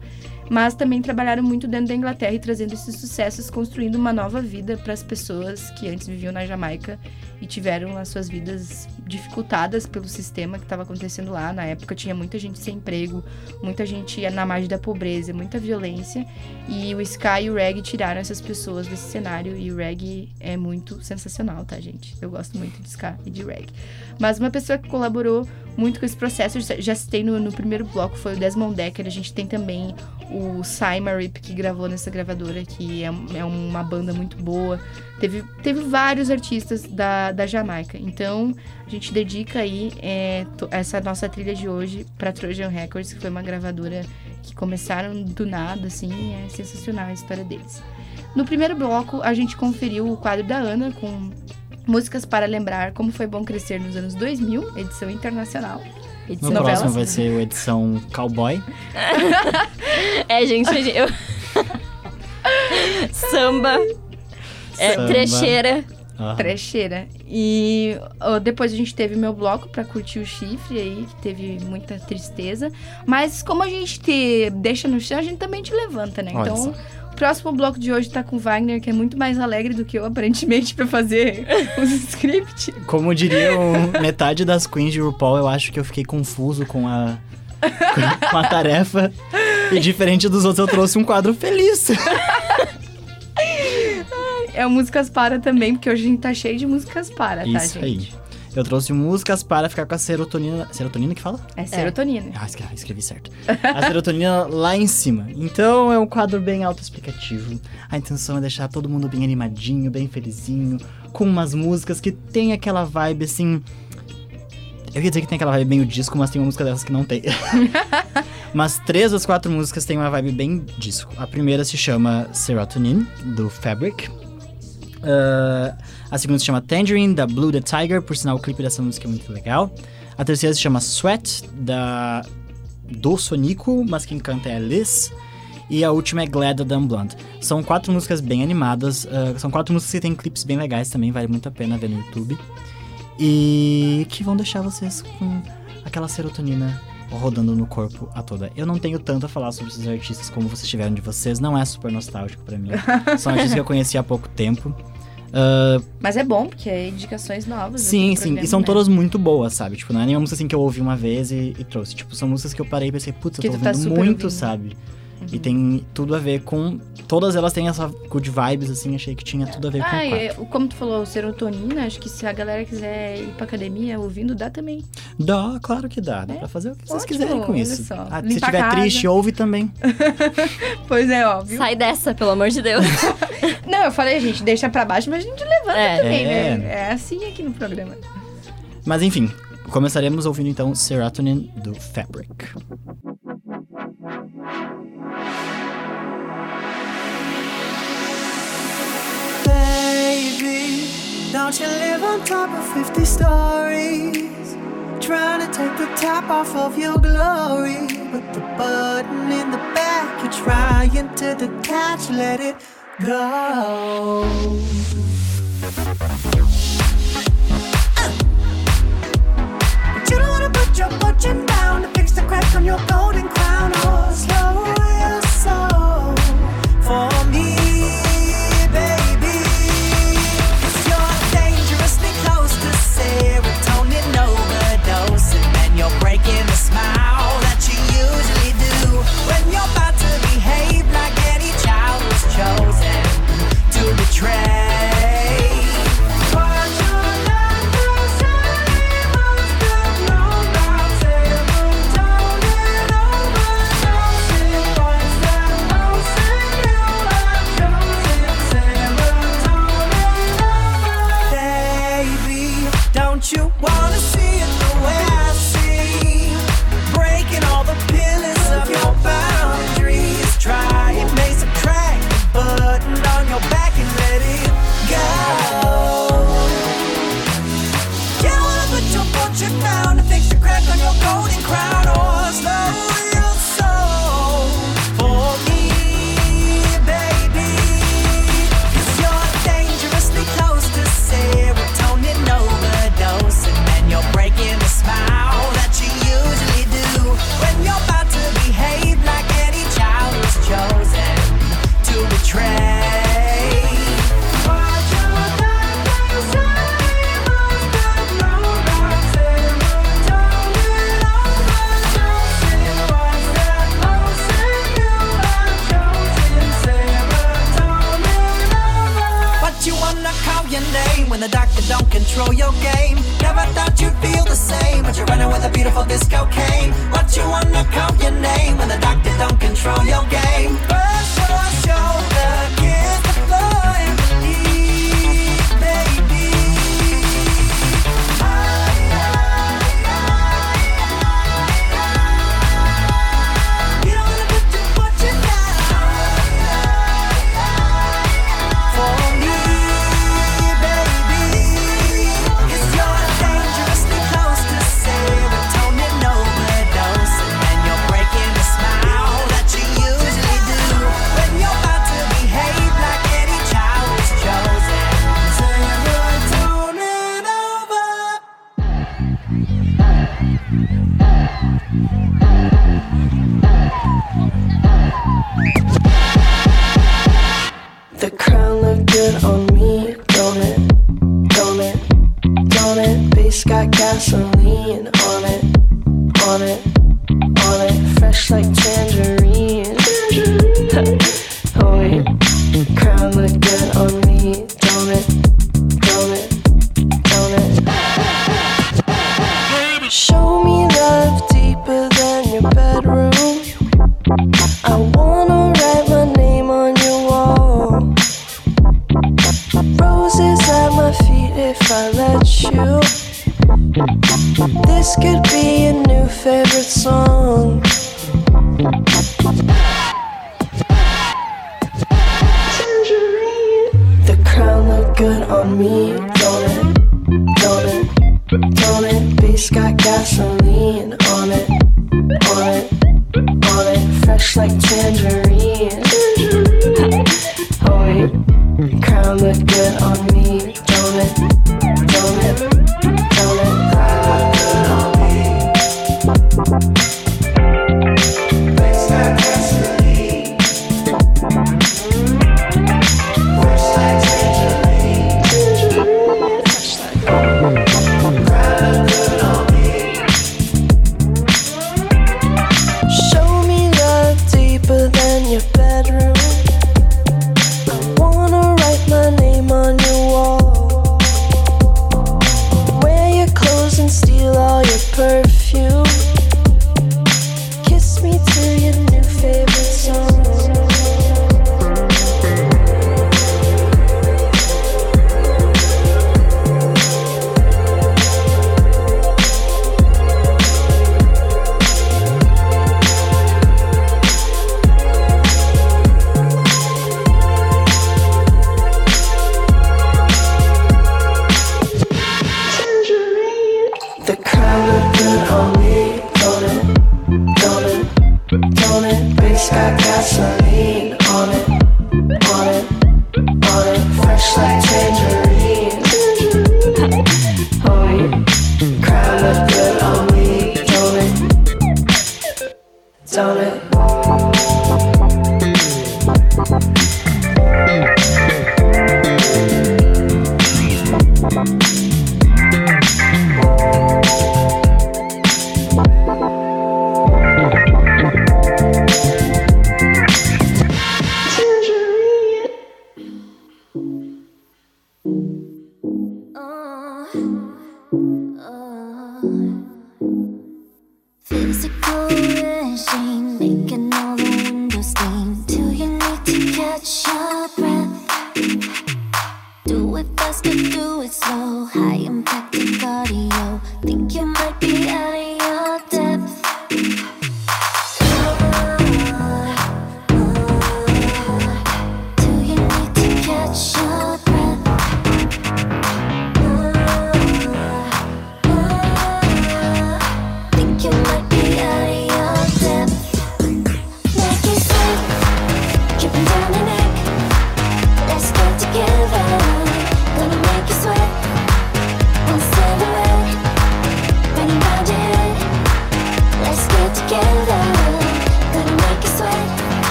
Mas também trabalharam muito dentro da Inglaterra e trazendo esses sucessos, construindo uma nova vida para as pessoas que antes viviam na Jamaica e tiveram as suas vidas dificultadas pelo sistema que estava acontecendo lá. Na época tinha muita gente sem emprego, muita gente na margem da pobreza, muita violência. E o Sky e o Reggae tiraram essas pessoas desse cenário. E o Reggae é muito sensacional, tá, gente? Eu gosto muito de Sky e de Reggae. Mas uma pessoa que colaborou muito com esse processo, já- já citei no, no primeiro bloco, foi o Desmond Decker. A gente tem também o Simon Rip, que gravou nessa gravadora, que é, é uma banda muito boa. Teve, teve vários artistas da, da Jamaica. Então, a gente dedica aí é, essa nossa trilha de hoje para Trojan Records, que foi uma gravadora que começaram do nada, assim, é sensacional a história deles. No primeiro bloco, a gente conferiu o quadro da Ana com músicas para lembrar como foi bom crescer nos anos 2000, edição internacional. No Edição próximo vai ser a edição Cowboy. É, gente, eu... Samba. É Samba. trecheira. Aham. Trecheira. E ó, depois a gente teve meu bloco pra curtir o chifre aí, que teve muita tristeza. Mas como a gente te deixa no chão, a gente também te levanta, né? Olha então, o próximo bloco de hoje tá com o Wagner, que é muito mais alegre do que eu, aparentemente, pra fazer os scripts. Como diriam metade das queens de RuPaul, eu acho que eu fiquei confuso com a, com a tarefa. E diferente dos outros, eu trouxe um quadro feliz. É o Músicas Para também, porque hoje a gente tá cheio de músicas para, tá, Isso gente? aí. Eu trouxe músicas para ficar com a serotonina. Serotonina que fala? É serotonina. Ah, escrevi, escrevi certo. A serotonina lá em cima. Então é um quadro bem autoexplicativo. A intenção é deixar todo mundo bem animadinho, bem felizinho, com umas músicas que tem aquela vibe assim. Eu ia dizer que tem aquela vibe bem o disco, mas tem uma música dessas que não tem. mas três das quatro músicas têm uma vibe bem disco. A primeira se chama Serotonin, do Fabric. Ah, a segunda se chama Tangerine, da Blue the Tiger, por sinal o clipe dessa música é muito legal. A terceira se chama Sweat, da do Sonico, mas quem canta é Liz. E a última é Glad da Unblunt. São quatro músicas bem animadas, ah, são quatro músicas que tem clipes bem legais também, vale muito a pena ver no YouTube. E que vão deixar vocês com aquela serotonina rodando no corpo a toda. Eu não tenho tanto a falar sobre esses artistas como vocês tiveram de vocês, não é super nostálgico pra mim. São artistas que eu conheci há pouco tempo. Ah, Mas é bom, porque é indicações novas. Sim, no sim. programa, E são né? todas muito boas, sabe? Tipo, não é nenhuma música assim que eu ouvi uma vez e, e trouxe. Tipo, são músicas que eu parei e pensei, putz, eu tô tá ouvindo super muito, ouvindo. sabe? E tem tudo a ver com. Todas elas têm essa good vibes, assim, achei que tinha tudo a ver com Ah, e, quadro. como tu falou, serotonina, acho que se a galera quiser ir pra academia ouvindo, dá também. Dá, claro que dá. Dá pra fazer o que vocês Ótimo, quiserem com isso. só. Ah, se estiver triste, ouve também. Pois é, óbvio. Sai dessa, pelo amor de Deus. Não, eu falei, a gente deixa pra baixo, mas a gente levanta É. também, É. né? É assim aqui no programa. Mas enfim, começaremos ouvindo então Serotonin do Fabric. Don't you live on top of 50 stories? Trying to take the top off of your glory. But the button in the back, you're trying to detach, let it go.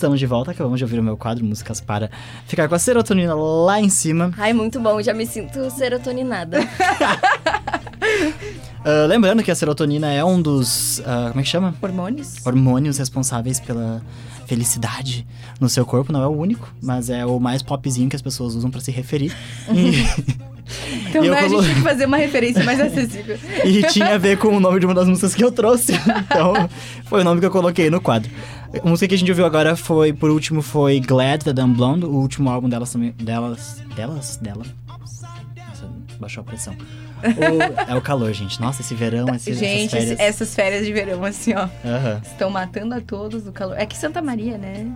Estamos de volta, acabamos de ouvir o meu quadro Músicas para ficar com a serotonina lá em cima. Ai, muito bom, já me sinto serotoninada. Ah, lembrando que a serotonina é um dos. ah, como é que chama? Hormônios. Hormônios responsáveis pela felicidade no seu corpo. Não é o único, mas é o mais popzinho que as pessoas usam pra se referir. E- Então né, a gente tem que fazer uma referência mais acessível. E tinha a ver com o nome de uma das músicas que eu trouxe. Então, foi o nome que eu coloquei no quadro. A música que a gente ouviu agora foi, por último, foi Glad, da Dan Blonde, o último álbum delas também. Delas. Delas? Dela? Nossa, baixou a pressão. O- é o calor, gente. Nossa, esse verão, esse, gente, essas férias. essas férias de verão, assim, ó. Estão matando a todos do calor. É que Santa Maria, né?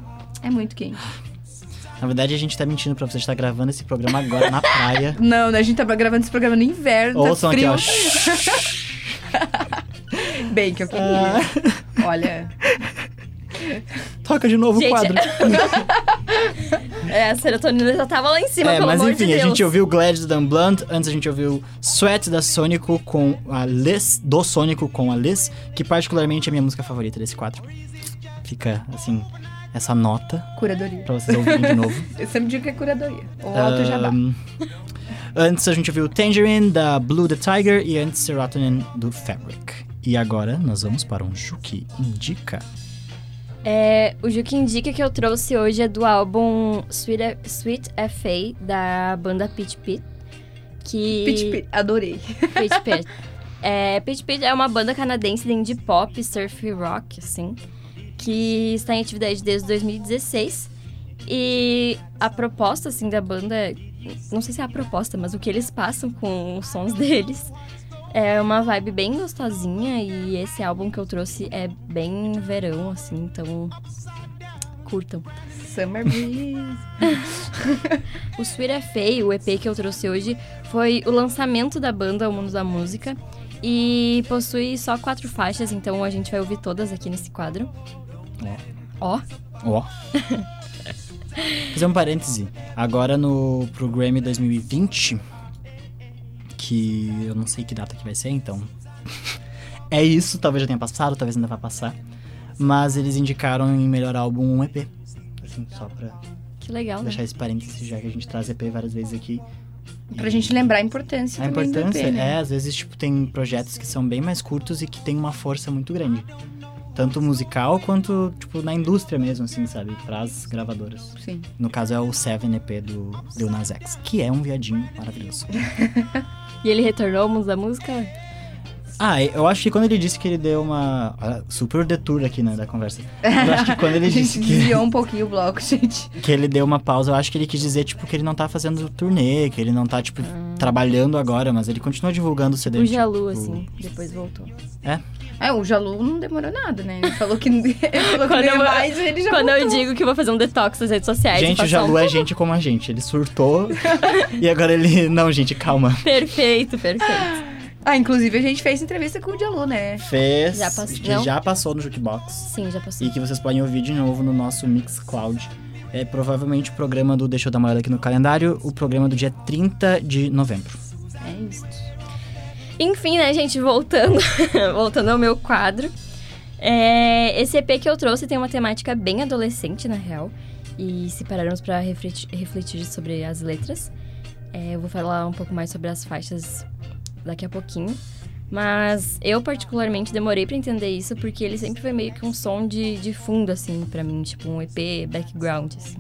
É muito quente. Na verdade, a gente tá mentindo pra você. A gente tá gravando esse programa agora na praia. Não, né, a gente tá gravando esse programa no inverno. Ouçam tá aqui, frio. ó. Bem, que eu queria. Olha. Toca de novo o Gente, quadro. É, a serotonina já tava lá em cima, É, pelo mas amor enfim, de a Deus. gente ouviu Glad do Dan Blunt, antes a gente ouviu Sweat da Sônico com a Liz, do Sônico com a Liz, que particularmente é a minha música favorita desse quadro. Fica, assim, essa nota Curadoria. pra vocês ouvirem de novo. Eu sempre digo que é curadoria. Ou alto jabá. Ahn, antes a gente ouviu Tangerine da Blue the Tiger e antes Serotonin do Fabric. E agora nós vamos para um Juki Indica. É, o Juque Indica que eu trouxe hoje é do álbum Sweet, Sweet FA, da banda Pitch Pit. Que... Pitch Pit, adorei. Pitch Pit. É, Pitch Pit é uma banda canadense de indie pop, surf rock, assim, que está em atividade desde 2016. E a proposta, assim, da banda, não sei se é a proposta, mas o que eles passam com os sons deles é uma vibe bem gostosinha e esse álbum que eu trouxe é bem verão, assim, então curtam. Summer Breeze. o Sweet é Feio, o EP que eu trouxe hoje, foi o lançamento da banda ao mundo da música e possui só quatro faixas, então a gente vai ouvir todas aqui nesse quadro. Ó. Ó. Fazer um parêntese. Agora no pro Grammy 2020, que eu não sei que data que vai ser, então. é isso, talvez já tenha passado, talvez ainda vá passar. Mas eles indicaram em melhor álbum um EP. Assim, só pra Que legal, né? deixar esse parêntese, já que a gente traz EP várias vezes aqui. Pra gente lembrar a importância A também do importância EP, né? é, às vezes, tipo, tem projetos que são bem mais curtos e que tem uma força muito grande. Tanto musical quanto, tipo, na indústria mesmo, assim, sabe? Pras gravadoras. Sim. No caso é o Seven EP do Lil Nas X, que é um viadinho maravilhoso. E ele retornou ao mundo da música? ah, eu acho que quando ele disse que ele deu uma... ah, Super detour aqui, né, da conversa. Eu acho que quando ele a disse que... desviou um pouquinho o bloco, gente. que ele deu uma pausa, eu acho que ele quis dizer, tipo, que ele não tá fazendo turnê, que ele não tá, tipo, trabalhando agora, mas ele continua divulgando o CD. O tipo, Jalu, assim, depois voltou. É? É, o Jalu não demorou nada, né? Ele falou que, ele falou que Quando, não eu, ia mais, ele já quando eu voltou. digo que vou fazer um detox nas redes sociais. Gente, o Jalu um- é gente como a gente. Ele surtou e agora ele... Não, gente, calma. Perfeito, perfeito. Ah, inclusive a gente fez entrevista com o Jalu, né? Fez, Já passou- que já passou no Jukebox. Sim, já passou. E que vocês podem ouvir de novo no nosso Mixcloud. É provavelmente o programa do Deixa eu dar uma olhada aqui no calendário, o programa do dia 30 de novembro. É isso. Enfim, né, gente, voltando, voltando ao meu quadro. É, esse EP que eu trouxe tem uma temática bem adolescente, na real. E se pararmos pra refletir, refletir sobre as letras, é, eu vou falar um pouco mais sobre as faixas daqui a pouquinho. Mas eu, particularmente, demorei pra entender isso porque ele sempre foi meio que um som de, de fundo, assim, pra mim. Tipo, um EP background, assim.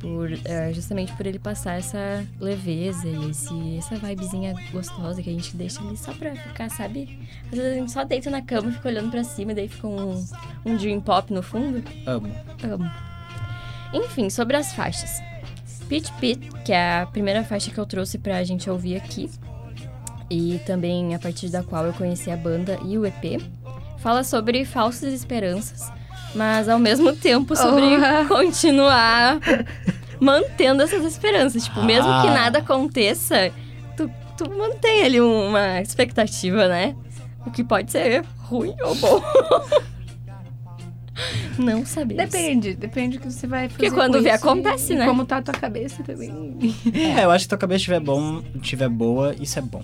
Por, é, justamente por ele passar essa leveza e esse, essa vibezinha gostosa que a gente deixa ali só pra ficar, sabe? Às vezes a gente só deita na cama, fica olhando pra cima e daí fica um, um dream pop no fundo. Amo. Amo. Enfim, sobre as faixas. Pitch Pit, que é a primeira faixa que eu trouxe pra gente ouvir aqui, e também a partir da qual eu conheci a banda e o EP, fala sobre falsas esperanças, mas ao mesmo tempo sobre Oh. continuar mantendo essas esperanças. Tipo, mesmo que Ah. nada aconteça, tu, tu mantém ali uma expectativa, né? O que pode ser ruim ou bom. Não sabemos. Depende, depende do que você vai fazer. Porque quando com vê, isso acontece, e né? Como tá a tua cabeça também. É, eu acho que tua cabeça estiver bom, estiver boa, isso é bom.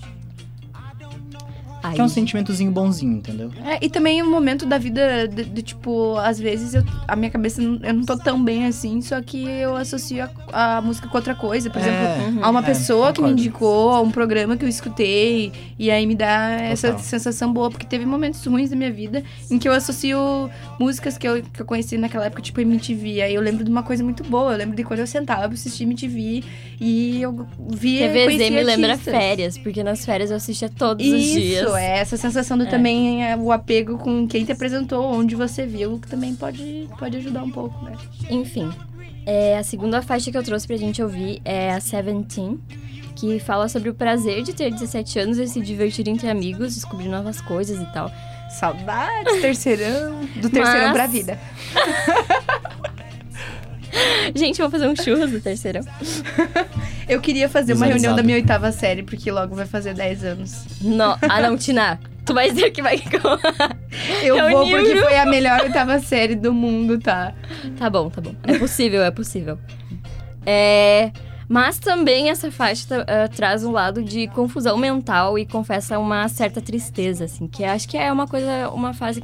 Aí, Que é um sentimentozinho bonzinho, entendeu? É, e também um momento da vida de, de, tipo, às vezes eu, a minha cabeça eu não tô tão bem assim, só que eu associo a, a música com outra coisa. Por É, exemplo, uhum. a uma É, pessoa que me indicou, a um programa que eu escutei, e aí me dá essa Total. sensação boa, porque teve momentos ruins da minha vida em que eu associo músicas que eu, que eu conheci naquela época, tipo MTV. Aí eu lembro de uma coisa muito boa, eu lembro de quando eu sentava pra assistir MTV e eu via. TVZ me lembra férias, porque nas férias eu assistia todos os dias. É essa sensação do É. também é, o apego com quem te apresentou, onde você viu, que também pode, pode ajudar um pouco, né? Enfim, é, a segunda faixa que eu trouxe pra gente ouvir é a Seventeen, que fala sobre o prazer de ter 17 anos e se divertir entre amigos, descobrir novas coisas e tal. Saudades, terceirão, do terceirão Mas- pra vida. Gente, vou fazer um churras do terceirão. Eu queria fazer uma reunião da minha oitava série, porque logo vai fazer 10 anos. No, ah, não, Tina. Tu vai dizer que vai. Eu É vou porque foi a melhor oitava série do mundo, tá? Tá bom, tá bom. É possível, é possível. É. Mas também essa faixa ah, traz um lado de confusão mental e confessa uma certa tristeza, assim, que acho que é uma coisa, uma fase.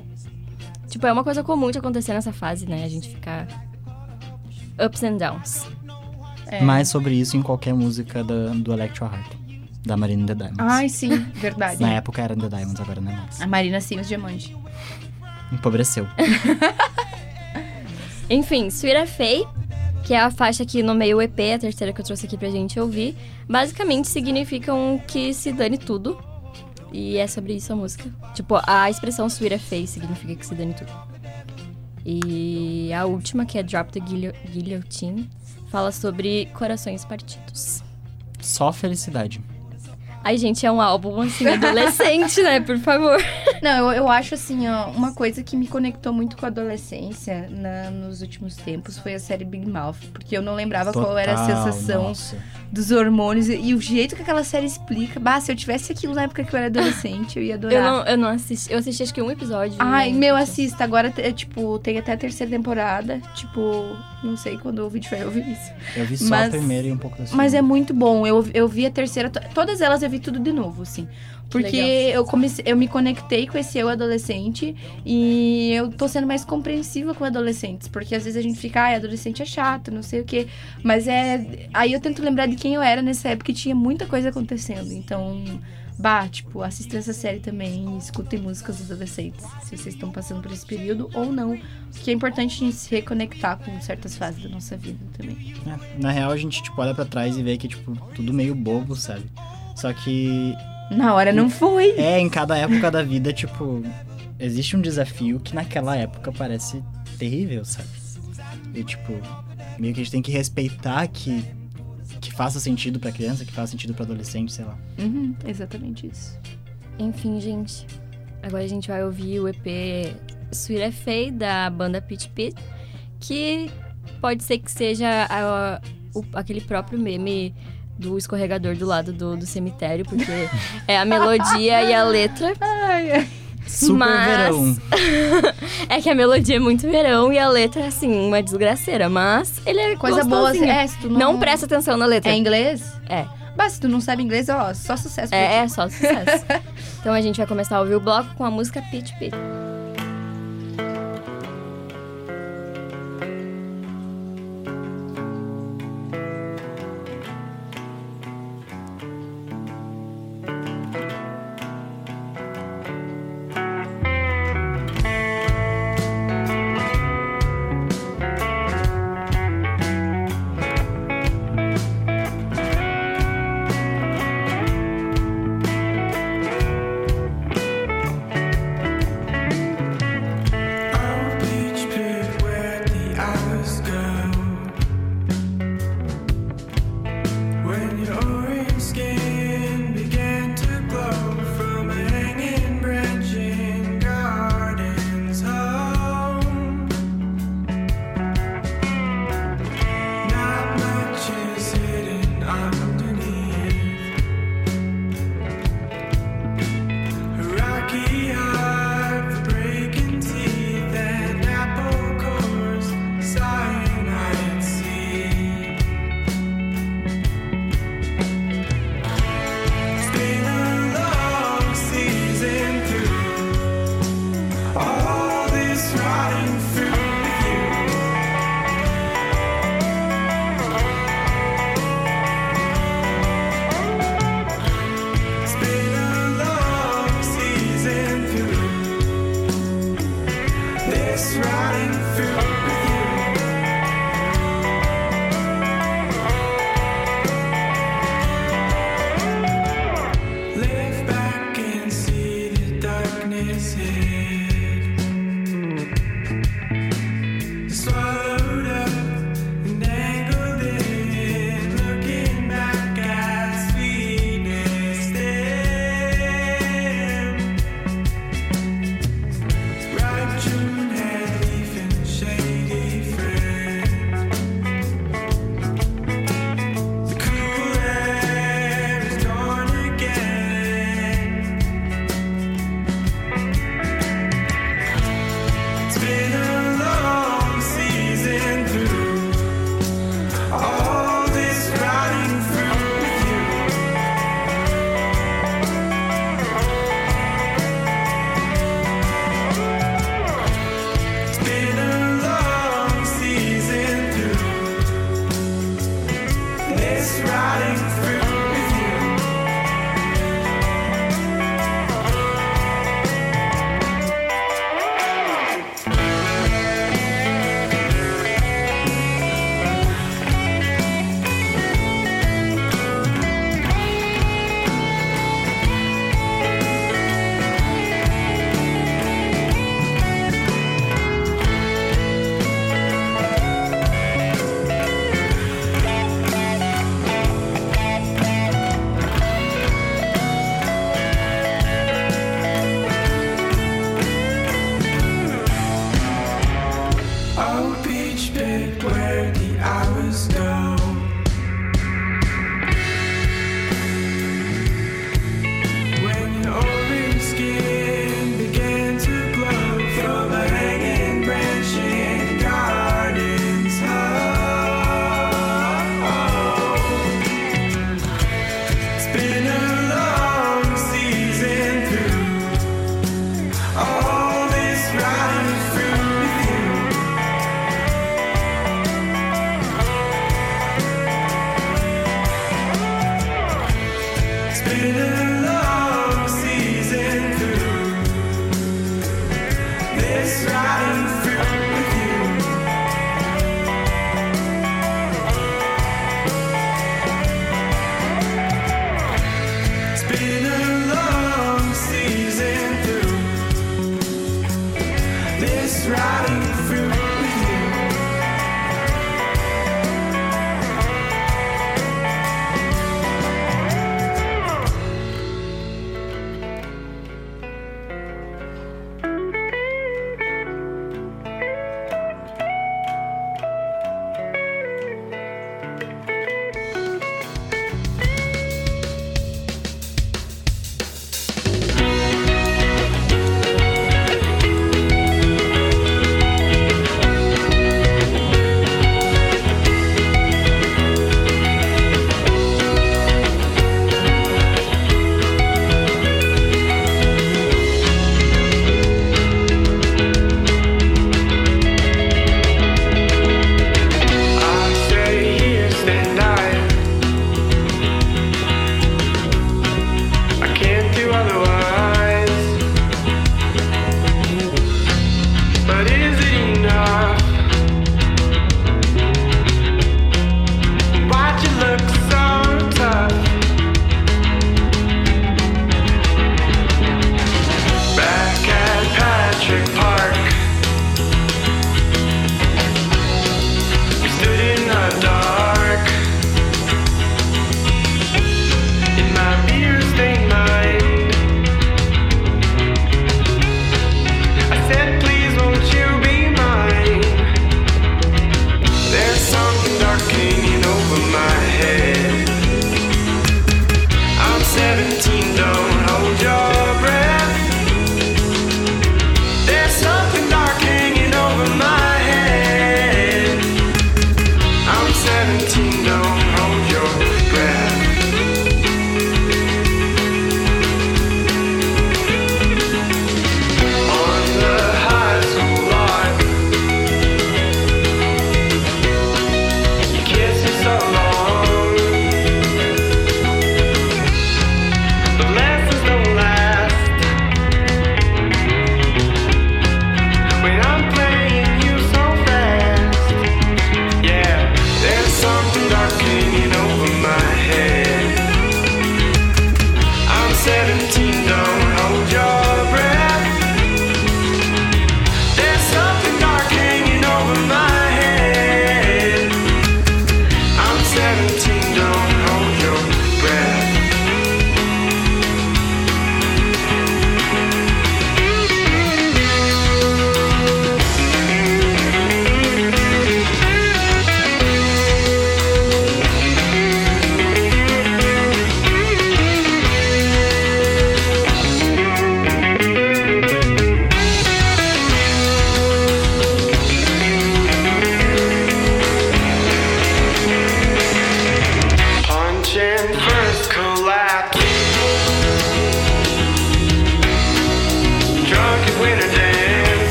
Tipo, é uma coisa comum de acontecer nessa fase, né? A gente ficar ups and downs. É. Mais sobre isso em qualquer música da, do Electro Heart, da Marina The Diamonds. Ai, sim, verdade. Na época era The Diamonds, agora não é mais. A Marina Sims Diamante. Empobreceu. Enfim, Sweet Fay, que é a faixa aqui no meio EP, a terceira que eu trouxe aqui pra gente ouvir, basicamente significam que se dane tudo. E é sobre isso a música. Tipo, a expressão Sweet Fay significa que se dane tudo. E a última, que é Drop the Guillo- Guillotine, fala sobre corações partidos. Só felicidade. Ai, gente, é um álbum, assim, adolescente, né? Por favor. Não, eu, eu acho assim, ó, uma coisa que me conectou muito com a adolescência na- nos últimos tempos foi a série Big Mouth. Porque eu não lembrava qual era a Total, sensação nossa. Dos hormônios e, o jeito que aquela série explica. Bah, se eu tivesse aquilo na época que eu era adolescente, eu ia adorar. Eu não, eu não assisti. Eu assisti acho que um episódio. Ai, né? meu, assista. Agora, é, tipo, tem até a terceira temporada. Tipo, não sei quando o vídeo vai ouvir isso. Eu vi só a primeira e um pouco da segunda. Mas é muito bom. Eu, eu vi a terceira, to- todas elas eu vi tudo de novo, assim. Porque legal. eu comecei, eu me conectei com esse eu adolescente e eu tô sendo mais compreensiva com adolescentes. Porque às vezes a gente fica, ai, adolescente é chato, não sei o quê. Mas é. Aí eu tento lembrar de quem eu era nessa época e tinha muita coisa acontecendo. Então. Bah, tipo, assistam essa série também e escutem músicas dos adolescentes, se vocês estão passando por esse período ou não. Porque é importante a gente se reconectar com certas fases da nossa vida também. É, Na real, a gente, tipo, olha pra trás e vê que, tipo, tudo meio bobo, sabe? Só que... Na hora não foi. É, em cada época da vida, tipo... Existe um desafio que naquela época parece terrível, sabe? E, tipo, meio que a gente tem que respeitar que... Que faça sentido pra criança, que faça sentido pra adolescente, sei lá. Uhum, exatamente isso. Enfim, gente. Agora a gente vai ouvir o EP Sweet Fay da banda Pitch Pit, que pode ser que seja a- o- aquele próprio meme do escorregador do lado do, do cemitério, porque é a melodia e a letra. Ai, ai. Super Mas- verão. é que a melodia é muito verão e a letra é assim, uma desgraceira, mas ele é Coisa boa, é, se tu não- não presta atenção na letra. É inglês? É. Mas se tu não sabe inglês, ó, só sucesso. É, é só sucesso. então a gente vai começar a ouvir o bloco com a música Pitch Pit.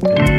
Bye.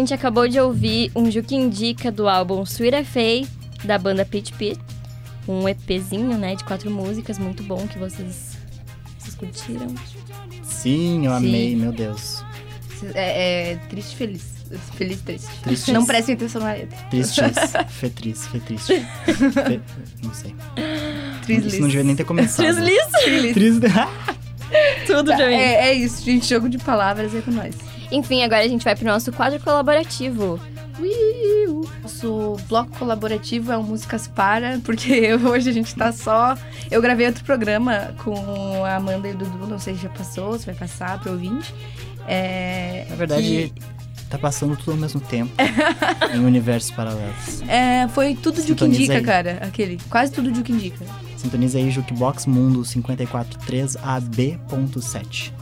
Gente acabou de ouvir um Juque Indica do álbum Sweet FA, da banda Pit Pit. Um EPzinho, né, de quatro músicas, muito bom, que vocês, vocês curtiram. Sim, eu amei, meu Deus. É, é triste, feliz. Feliz, triste. Triste. Não prestem atenção na letra. Tristes. Fetriz, fetriste. Fe... Não sei. Trislis. Isso não devia nem ter começado. Trislis. Tris... Tudo pra mim. É, é isso, gente. Jogo de palavras é com nós. Enfim, agora a gente vai pro nosso quadro colaborativo. Uiu. Nosso bloco colaborativo é o Músicas Para, porque hoje a gente tá só. Eu gravei outro programa com a Amanda e o Dudu, não sei se já passou, se vai passar pro ouvinte. É, Na verdade, tá passando tudo ao mesmo tempo. em universos paralelos. que, é, foi tudo de que Sintoniza indica, aí. cara. Aquele. Quase tudo de que indica. Sintoniza aí Jukebox Mundo 543AB.7.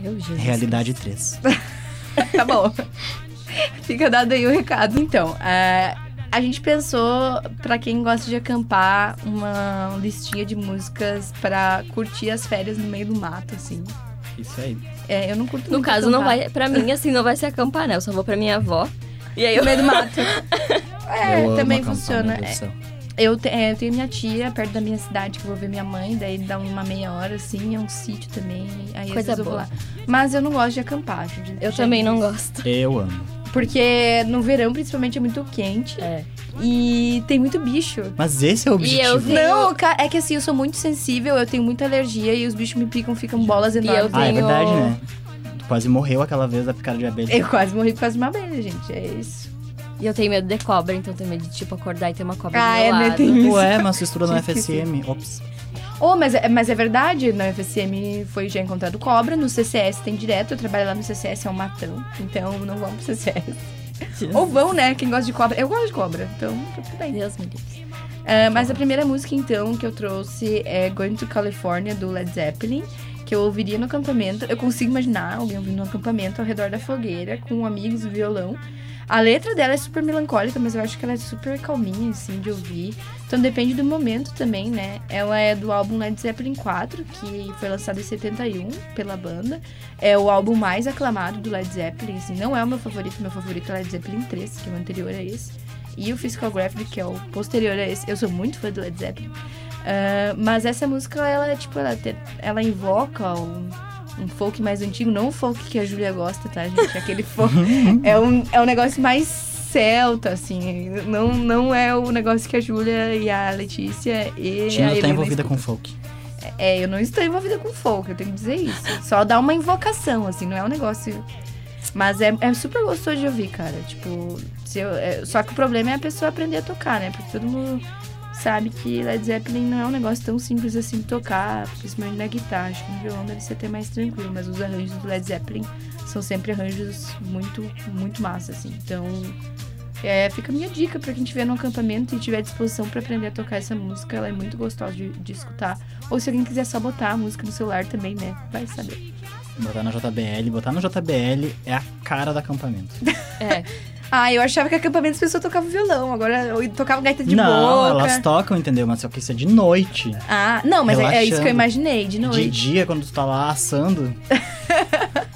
Meu Jesus. Realidade 3. tá bom. Fica dado aí o recado. Então, é, a gente pensou, pra quem gosta de acampar, uma listinha de músicas pra curtir as férias no meio do mato, assim. Isso aí. É, eu não curto No muito caso, não acampar. vai. Pra mim, assim, não vai ser acampar, né? Eu só vou pra minha avó. E aí eu. No meio do mato. É, Eu também funciona. É. eu, te- é, eu tenho minha tia perto da minha cidade que eu vou ver minha mãe, daí dá uma meia hora, assim, é um sítio também. Aí às Coisa vezes eu vou boa. lá. Mas eu não gosto de acampar. já- Eu também não gosto. Eu amo. Porque no verão, principalmente, é muito quente. É. E tem muito bicho. Mas esse é o objetivo. eu tenho- Não, é que assim, eu sou muito sensível, eu tenho muita alergia e os bichos me picam, ficam bolas eu enormes. Ah, é tenho- verdade, né? Tu quase morreu aquela vez da picada de abelha. Eu quase morri por causa de uma abelha, gente. É isso. E eu tenho medo de cobra, então tenho medo de, tipo, acordar e ter uma cobra Ah, do meu é, né, lado. tem isso. Ué, mas tu estudou no. FSM. Ops. Oh, mas, é- mas é verdade, na UFSM foi já encontrado cobra, no CCS tem direto, eu trabalho lá no CCS, é um matão, então não vão pro CCS. Ou vão, né? Quem gosta de cobra. Eu gosto de cobra, então tá tudo bem. Deus me livre. Ah, mas a primeira música, então, que eu trouxe é Going to California, do Led Zeppelin, que eu ouviria no acampamento. Eu consigo imaginar alguém ouvindo no acampamento ao redor da fogueira, com amigos e violão. A letra dela é super melancólica, mas eu acho que ela é super calminha, assim, de ouvir. Então depende do momento também, né? Ela é do álbum Led Zeppelin 4, que foi lançado em 71 pela banda. É o álbum mais aclamado do Led Zeppelin, assim, não é o meu favorito, meu favorito é Led Zeppelin 3, que é o anterior a esse. E o Physical Graffiti, que é o posterior a esse. Eu sou muito fã do Led Zeppelin. Ah, mas essa música, ela, é, tipo, ela, te- ela invoca um, um folk mais antigo, não o folk que a Júlia gosta, tá, gente? Aquele folk. é, um, é um negócio mais celta, assim. Não, não é o negócio que a Júlia e a Letícia e Tina a tá envolvida com escutam. folk. É, eu não estou envolvida com folk, eu tenho que dizer isso. Só dá uma invocação, assim, não é um negócio. Mas é, é super gostoso de ouvir, cara. Tipo, se eu- é- só que o problema é a pessoa aprender a tocar, né? Porque todo mundo sabe que Led Zeppelin não é um negócio tão simples assim de tocar, principalmente na guitarra. Acho que no violão deve ser até mais tranquilo, mas os arranjos do Led Zeppelin são sempre arranjos muito, muito massa, assim. Então, é, fica a minha dica pra quem estiver no acampamento e tiver disposição pra aprender a tocar essa música. Ela é muito gostosa de, de escutar. Ou se alguém quiser só botar a música no celular também, né? Vai saber. Botar na JBL. Botar no JBL é a cara do acampamento. É. Ah, eu achava que acampamento as pessoas tocavam violão. Agora eu tocava gaita de não, boca. elas tocam, entendeu? Mas só que isso é de noite. Ah, não, mas é, é isso que eu Relaxando. imaginei, de noite. De dia, quando tu tá lá assando.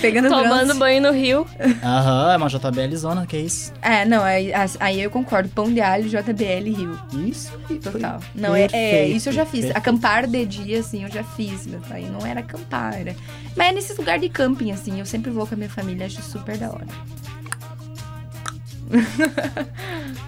Pegando Tomando bronze. banho no rio. Aham, é uma JBL zona, que é isso. É, não, aí, aí eu concordo. Pão de alho, JBL, Rio. Isso aí, Total. foi Não, é, é, perfeito, isso eu já fiz. perfeito. Acampar de dia, assim, eu já fiz. Mas aí não era acampar, era... Mas é nesses lugares de camping, assim, eu sempre vou com a minha família, acho super da hora.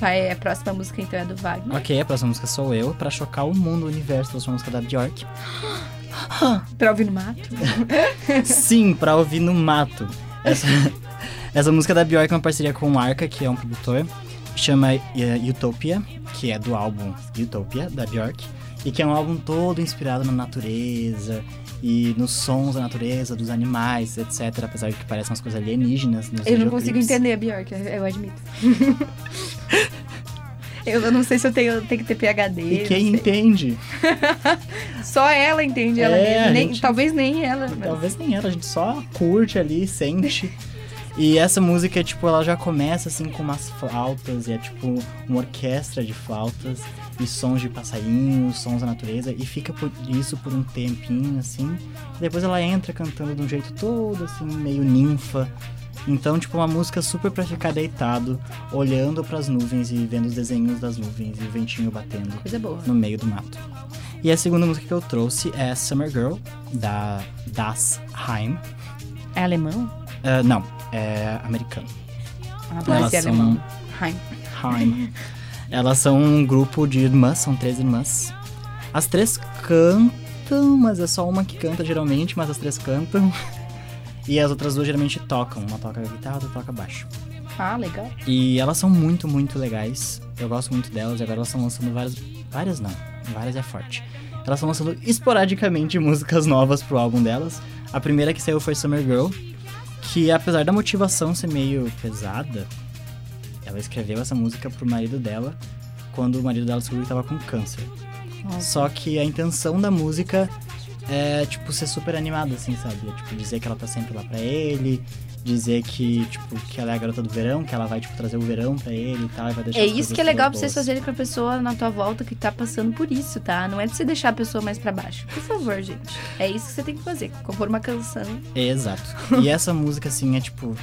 Vai, a próxima música, então, é do Wagner. Ok, a próxima música sou eu, pra chocar o mundo, o universo, trouxe uma música da Bjork. Pra ouvir no mato. Sim, pra ouvir no mato. Essa, essa música da Bjork é uma parceria com o Arca, que é um produtor. Chama eh, Utopia, que é do álbum Utopia, da Bjork. E que é um álbum todo inspirado na natureza e nos sons da natureza, dos animais, etc. Apesar de que parecem umas coisas alienígenas Eu não consigo entender a Bjork, eu admito. eu não sei se eu tenho, tenho que ter PHD. E quem entende? Só ela entende ela É, mesma. a Nem- gente- Talvez nem ela. mas- Talvez nem ela, a gente só curte ali, sente. E essa música, tipo, ela já começa assim com umas flautas, e é tipo uma orquestra de flautas e sons de passarinhos, sons da natureza, e fica por isso por um tempinho, assim. E depois ela entra cantando de um jeito todo, assim, meio ninfa. Então, tipo, uma música super pra ficar deitado, olhando pras nuvens e vendo os desenhos das nuvens e o ventinho batendo Coisa boa. no meio do mato. E a segunda música que eu trouxe é Summer Girl, da Das Heim. É alemão? Ah, não, é americano. Ah, Elas parece são-. Heim. Heim. Elas são um grupo de irmãs, são três irmãs. As três cantam, mas é só uma que canta geralmente, mas as três cantam. E as outras duas geralmente tocam. Uma toca guitarra, outra toca baixo. Ah, legal. E elas são muito, muito legais. Eu gosto muito delas e agora elas estão lançando várias. Várias não, várias é forte. Elas estão lançando esporadicamente músicas novas pro álbum delas. A primeira que saiu foi Summer Girl, que apesar da motivação ser meio pesada, ela escreveu essa música pro marido dela quando o marido dela descobriu que tava com câncer. Só que a intenção da música é, tipo, ser super animada, assim, sabe? É, tipo, dizer que ela tá sempre lá pra ele, dizer que, tipo, que ela é a garota do verão, que ela vai, tipo, trazer o verão pra ele e tal, e vai deixar É isso que é legal pra vocês fazerem com a pessoa na tua volta que tá passando por isso, tá? Não é de você deixar a pessoa mais pra baixo. Por favor, gente. É isso que você tem que fazer. Compor uma canção. Exato. E essa música, assim, é tipo.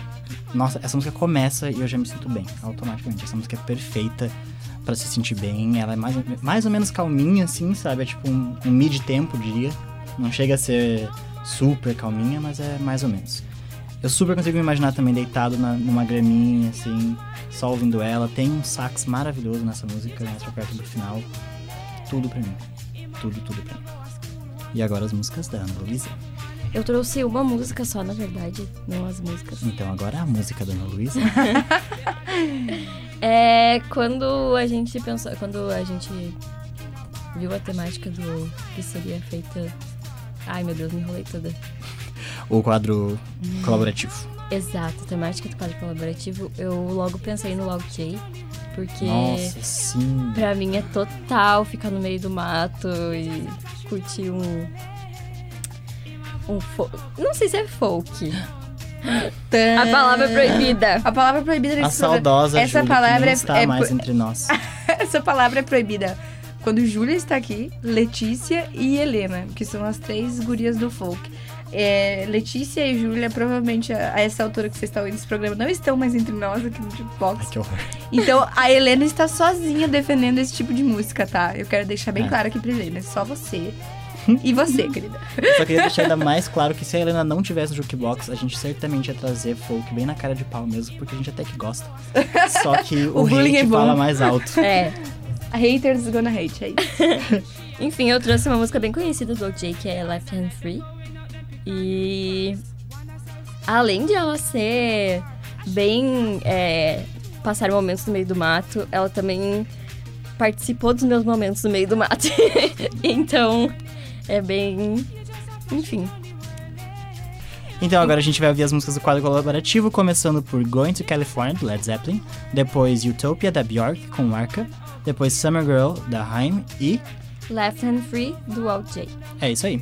Nossa, essa música começa e eu já me sinto bem, automaticamente. Essa música é perfeita pra se sentir bem. Ela é mais, mais ou menos calminha, assim, sabe? É tipo um, um mid-tempo, diria. Não chega a ser super calminha, mas é mais ou menos. Eu super consigo me imaginar também deitado na- numa graminha, assim, só ouvindo ela. Tem um sax maravilhoso nessa música, mais pra perto do final. Tudo pra mim. Tudo, tudo pra mim. E agora as músicas da Ana Luísa. Eu trouxe uma música só, na verdade, não as músicas. Então agora a música da Ana Luísa. É quando a gente pensou, quando a gente viu a temática do que seria feita. Ai meu Deus, me enrolei toda. O quadro colaborativo. Exato, a temática do quadro colaborativo, eu logo pensei no Log J, porque Nossa, sim. pra mim é total ficar no meio do mato e curtir um. Um fo... Não sei se é folk. A palavra é proibida. A palavra proibida A saudosa Essa Júlia, palavra não é, está é mais entre nós. Essa palavra é proibida quando Júlia está aqui, Letícia e Helena, que são as três gurias do folk. É, Letícia e Júlia, provavelmente a, a essa altura que vocês estão ouvindo esse programa, não estão mais entre nós aqui no Jukebox. Que horror. Então a Helena está sozinha defendendo esse tipo de música, tá? Eu quero deixar bem É. claro aqui pra Helena, é só você. E você, querida. Só queria deixar ainda mais claro que se a Helena não tivesse no Jukebox, a gente certamente ia trazer folk bem na cara de pau mesmo, porque a gente até que gosta. Só que o, O bullying hate é bom. fala mais alto. É. Haters gonna hate, é isso. Enfim, eu trouxe uma música bem conhecida do OJ, que é Left Hand Free. E além de ela ser bem é, passar momentos no meio do mato, ela também participou dos meus momentos no meio do mato. então, é bem. Enfim. Então agora a gente vai ouvir as músicas do quadro colaborativo, começando por Going to California, do Led Zeppelin, depois Utopia, da Bjork, com Arca, depois Summer Girl, da Haim e Left Hand Free do OJ. é isso aí.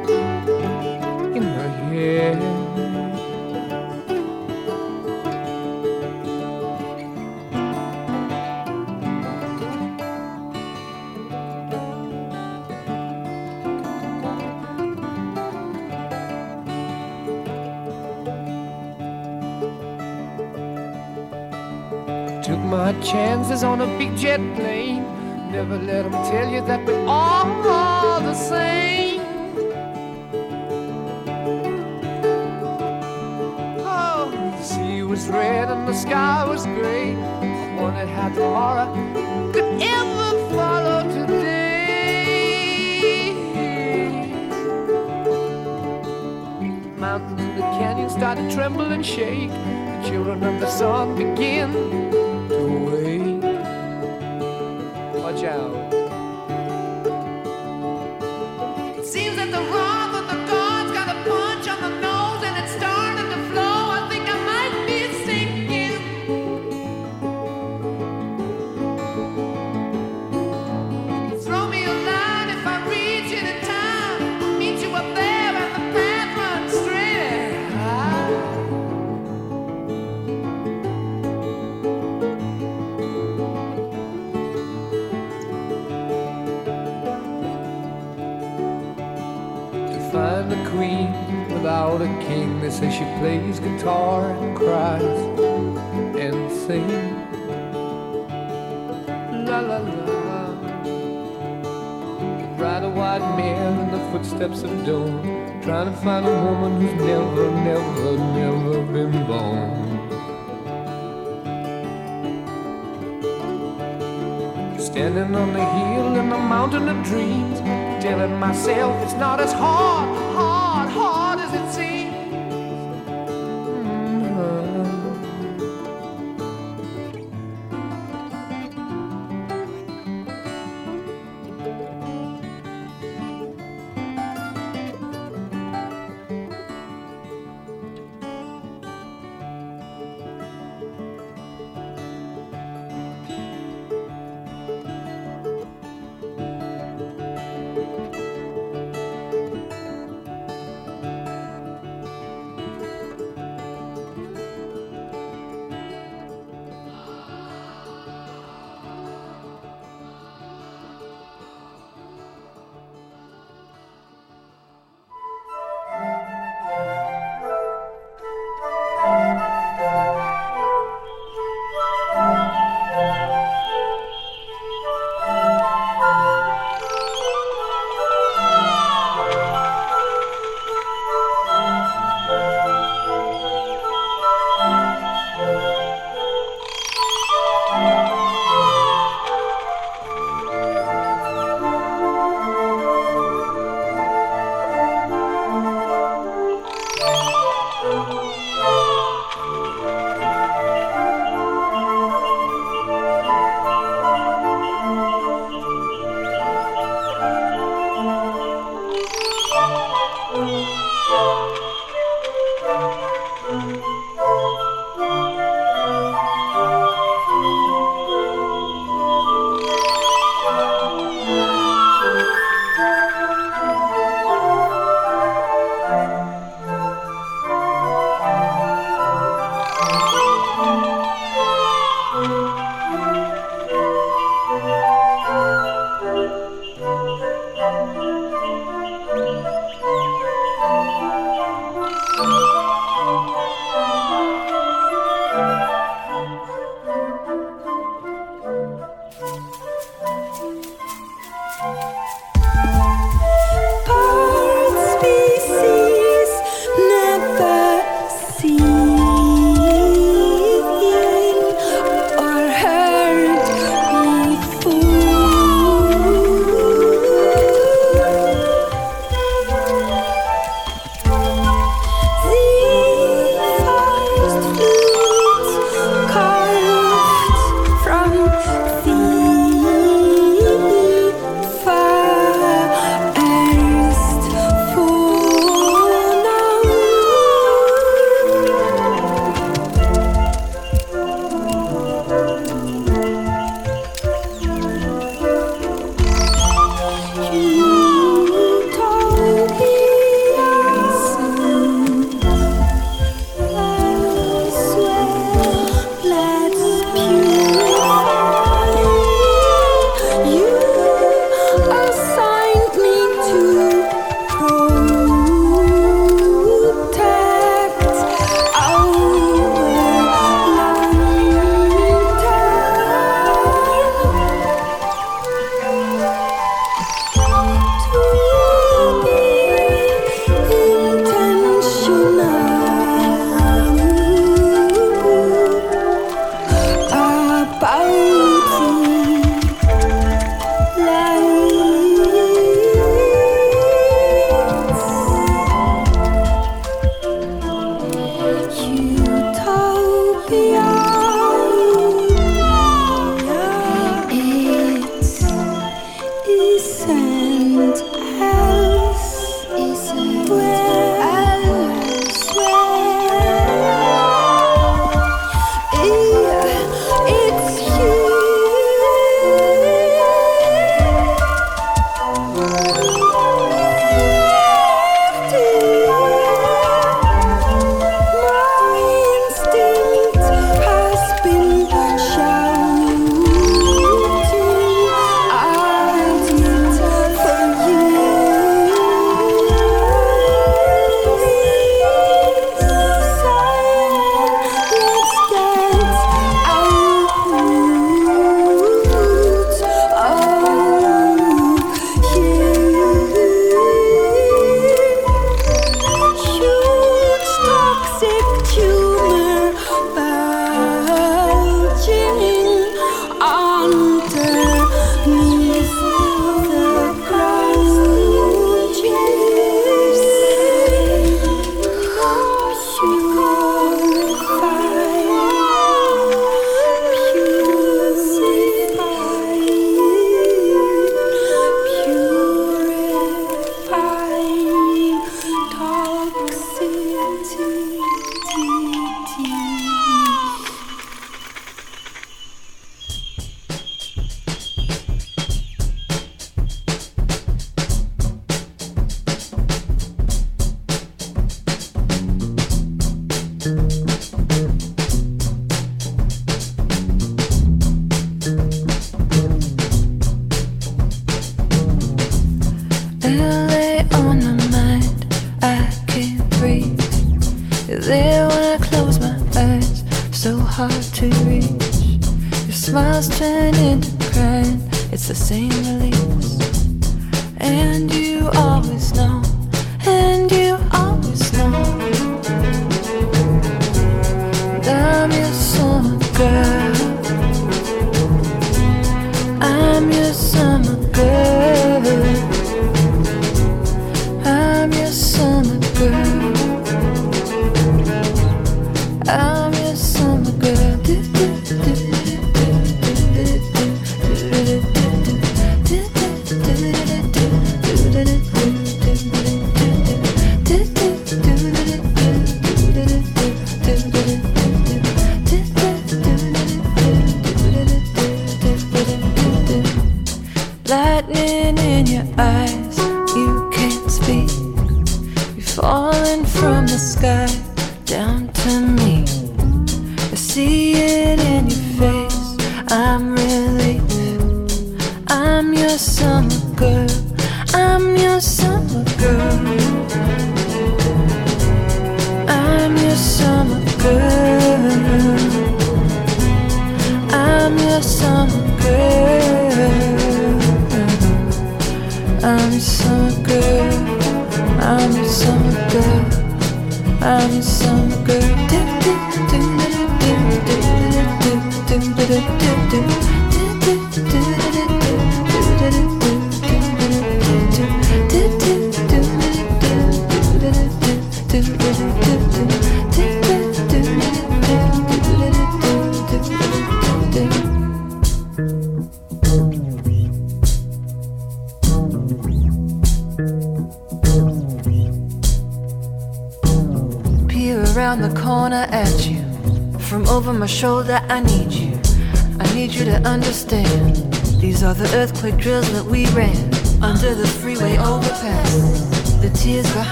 on a big jet plane. Never let them tell you that we're all the same. Oh, the sea was red and the sky was gray. I wondered how tomorrow could ever follow today. Mountains and the canyons start to tremble and shake. The children of the sun begin footsteps of dawn, trying to find a woman who's never, never, never been born. Standing on the hill in the mountain of dreams, telling myself it's not as hard, hard,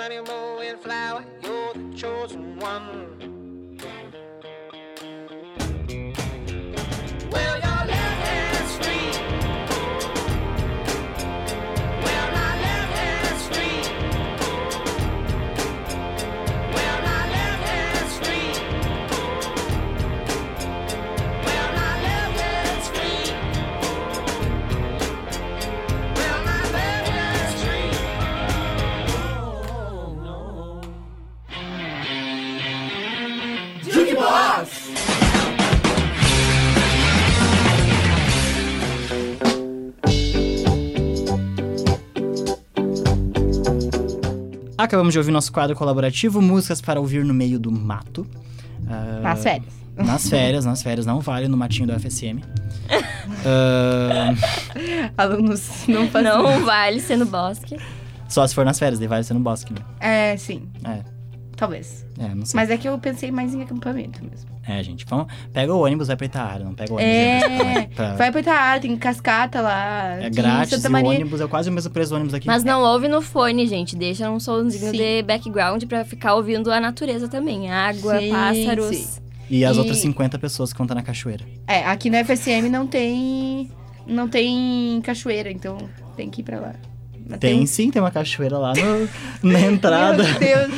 money, money. Acabamos de ouvir nosso quadro colaborativo, músicas para ouvir no meio do mato. Ah, Nas férias. Nas férias, nas férias, não vale no matinho do FSM. Ah, Alunos não fazem. Não vale ser no bosque. só se for nas férias, daí vale ser no bosque, né? É, sim. É, Talvez. é, não sei. Mas é que eu pensei mais em acampamento mesmo. É, gente, vamos, pega o ônibus, vai pra Itaara, não pega o ônibus. É, pra- vai pra Itaara, tem cascata lá. É grátis Santa e o ônibus é quase o mesmo preço do ônibus aqui. Mas não ouve no fone, gente. Deixa um somzinho de background pra ficar ouvindo a natureza também. Água, Sim, pássaros. sim. E as E- outras 50 pessoas que vão estar na cachoeira. É, aqui no FSM não tem. Não tem cachoeira, então tem que ir pra lá. Tem um- sim, tem uma cachoeira lá no- na entrada. Meu Deus.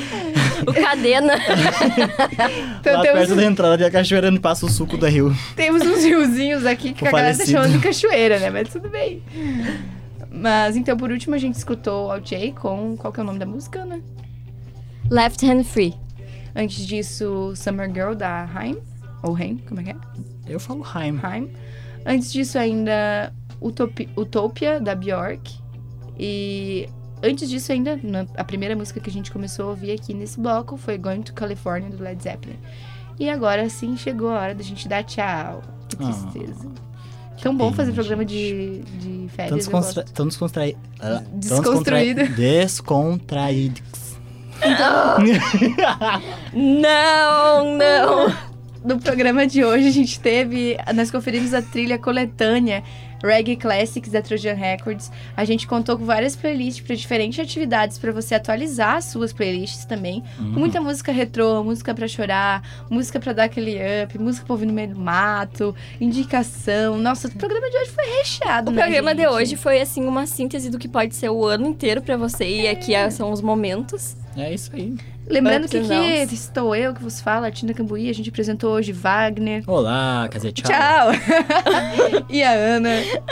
O cadena. Então lá temos, perto da entrada tem a cachoeira onde passa o suco do rio. temos uns riozinhos aqui que O a galera tá chamando de cachoeira, né? Mas tudo bem. Mas então, por último, a gente escutou o Jay com. Qual que é o nome da música, né? Left Hand Free. Antes disso, Summer Girl da Haim. Ou Haim, como é que é? Eu falo Haim. Haim. Antes disso, ainda Utopi- Utopia da Bjork. E antes disso, ainda, na- a primeira música que a gente começou a ouvir aqui nesse bloco foi Going to California do Led Zeppelin. E agora sim chegou a hora da gente dar tchau. Que Ah, tristeza. Tão bom fazer programa de, de férias. tão descontraído. Ah, tão Desconstruído. Descontraídos. Não, não. No programa de hoje a gente teve, nós conferimos a trilha coletânea Reggae Classics da Trojan Records. A gente contou com várias playlists para diferentes atividades para você atualizar as suas playlists também. Uhum. Com muita música retrô, música para chorar, música para dar aquele up, música pra ouvir no meio do mato, indicação. Nossa, o programa de hoje foi recheado, O né, programa de gente? hoje foi, assim, uma síntese do que pode ser o ano inteiro pra você. E aqui são os momentos. É isso aí. Lembrando que downs. estou eu que vos falo, a Tina Cambuí. A gente apresentou hoje Wagner. Olá, quer dizer, tchau. Tchau! e a Ana.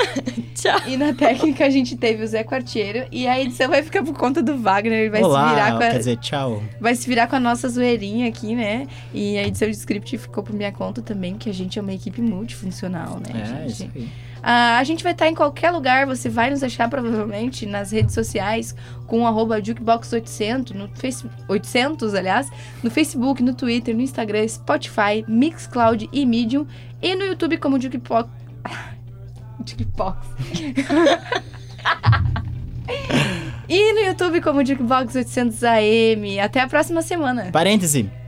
Tchau. E na técnica a gente teve o Zé Quartiero. E a edição vai ficar por conta do Wagner. Ele vai Olá, se virar com a... quer dizer, tchau. Vai se virar com a nossa zoeirinha aqui, né? E a edição de script ficou por minha conta também, que a gente é uma equipe multifuncional, né, É, gente? isso aí. Ah, a gente vai estar em qualquer lugar, você vai nos achar provavelmente nas redes sociais com arroba jukebox800, no face... 800, aliás, no Facebook, no Twitter, no Instagram, Spotify, Mixcloud e Medium, e no YouTube como Jukebox... Jukebox. e no YouTube como Jukebox800 AM. Até a próxima semana. Parêntese.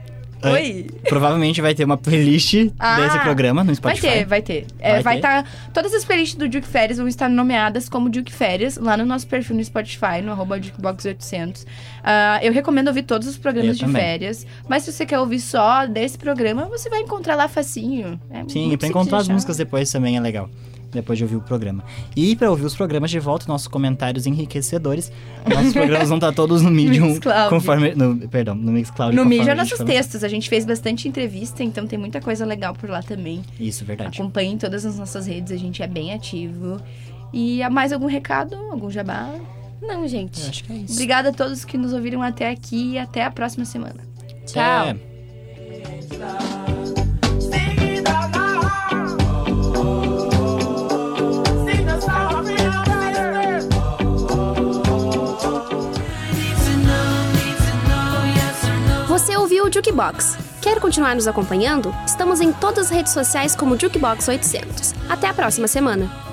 Oi. Provavelmente vai ter uma playlist Ah, desse programa no Spotify. Vai ter, vai ter. É, Vai estar. todas as playlists do Duke Férias vão estar nomeadas como Duke Férias lá no nosso perfil no Spotify, no arroba Jukebox800. Ah, eu recomendo ouvir todos os programas Eu de também. férias. Mas se você quer ouvir só desse programa, você vai encontrar lá facinho. É Sim, muito pra encontrar as músicas depois também é legal. Depois de ouvir o programa. E pra ouvir os programas de volta, nossos comentários enriquecedores. Nossos programas vão estar todos no Medium. Mixcloud. conforme. No, perdão, no Mixcloud. No a gente nossos for textos. A gente fez bastante entrevista, então tem muita coisa legal por lá também. Isso, verdade. Acompanhem todas as nossas redes, a gente é bem ativo. E há mais algum recado? Algum jabá? Não, gente. Eu acho que é isso. Obrigada a todos que nos ouviram até aqui e até a próxima semana. Tchau. É. ouviu o Jukebox. Quer continuar nos acompanhando? Estamos em todas as redes sociais como Jukebox 800. Até a próxima semana.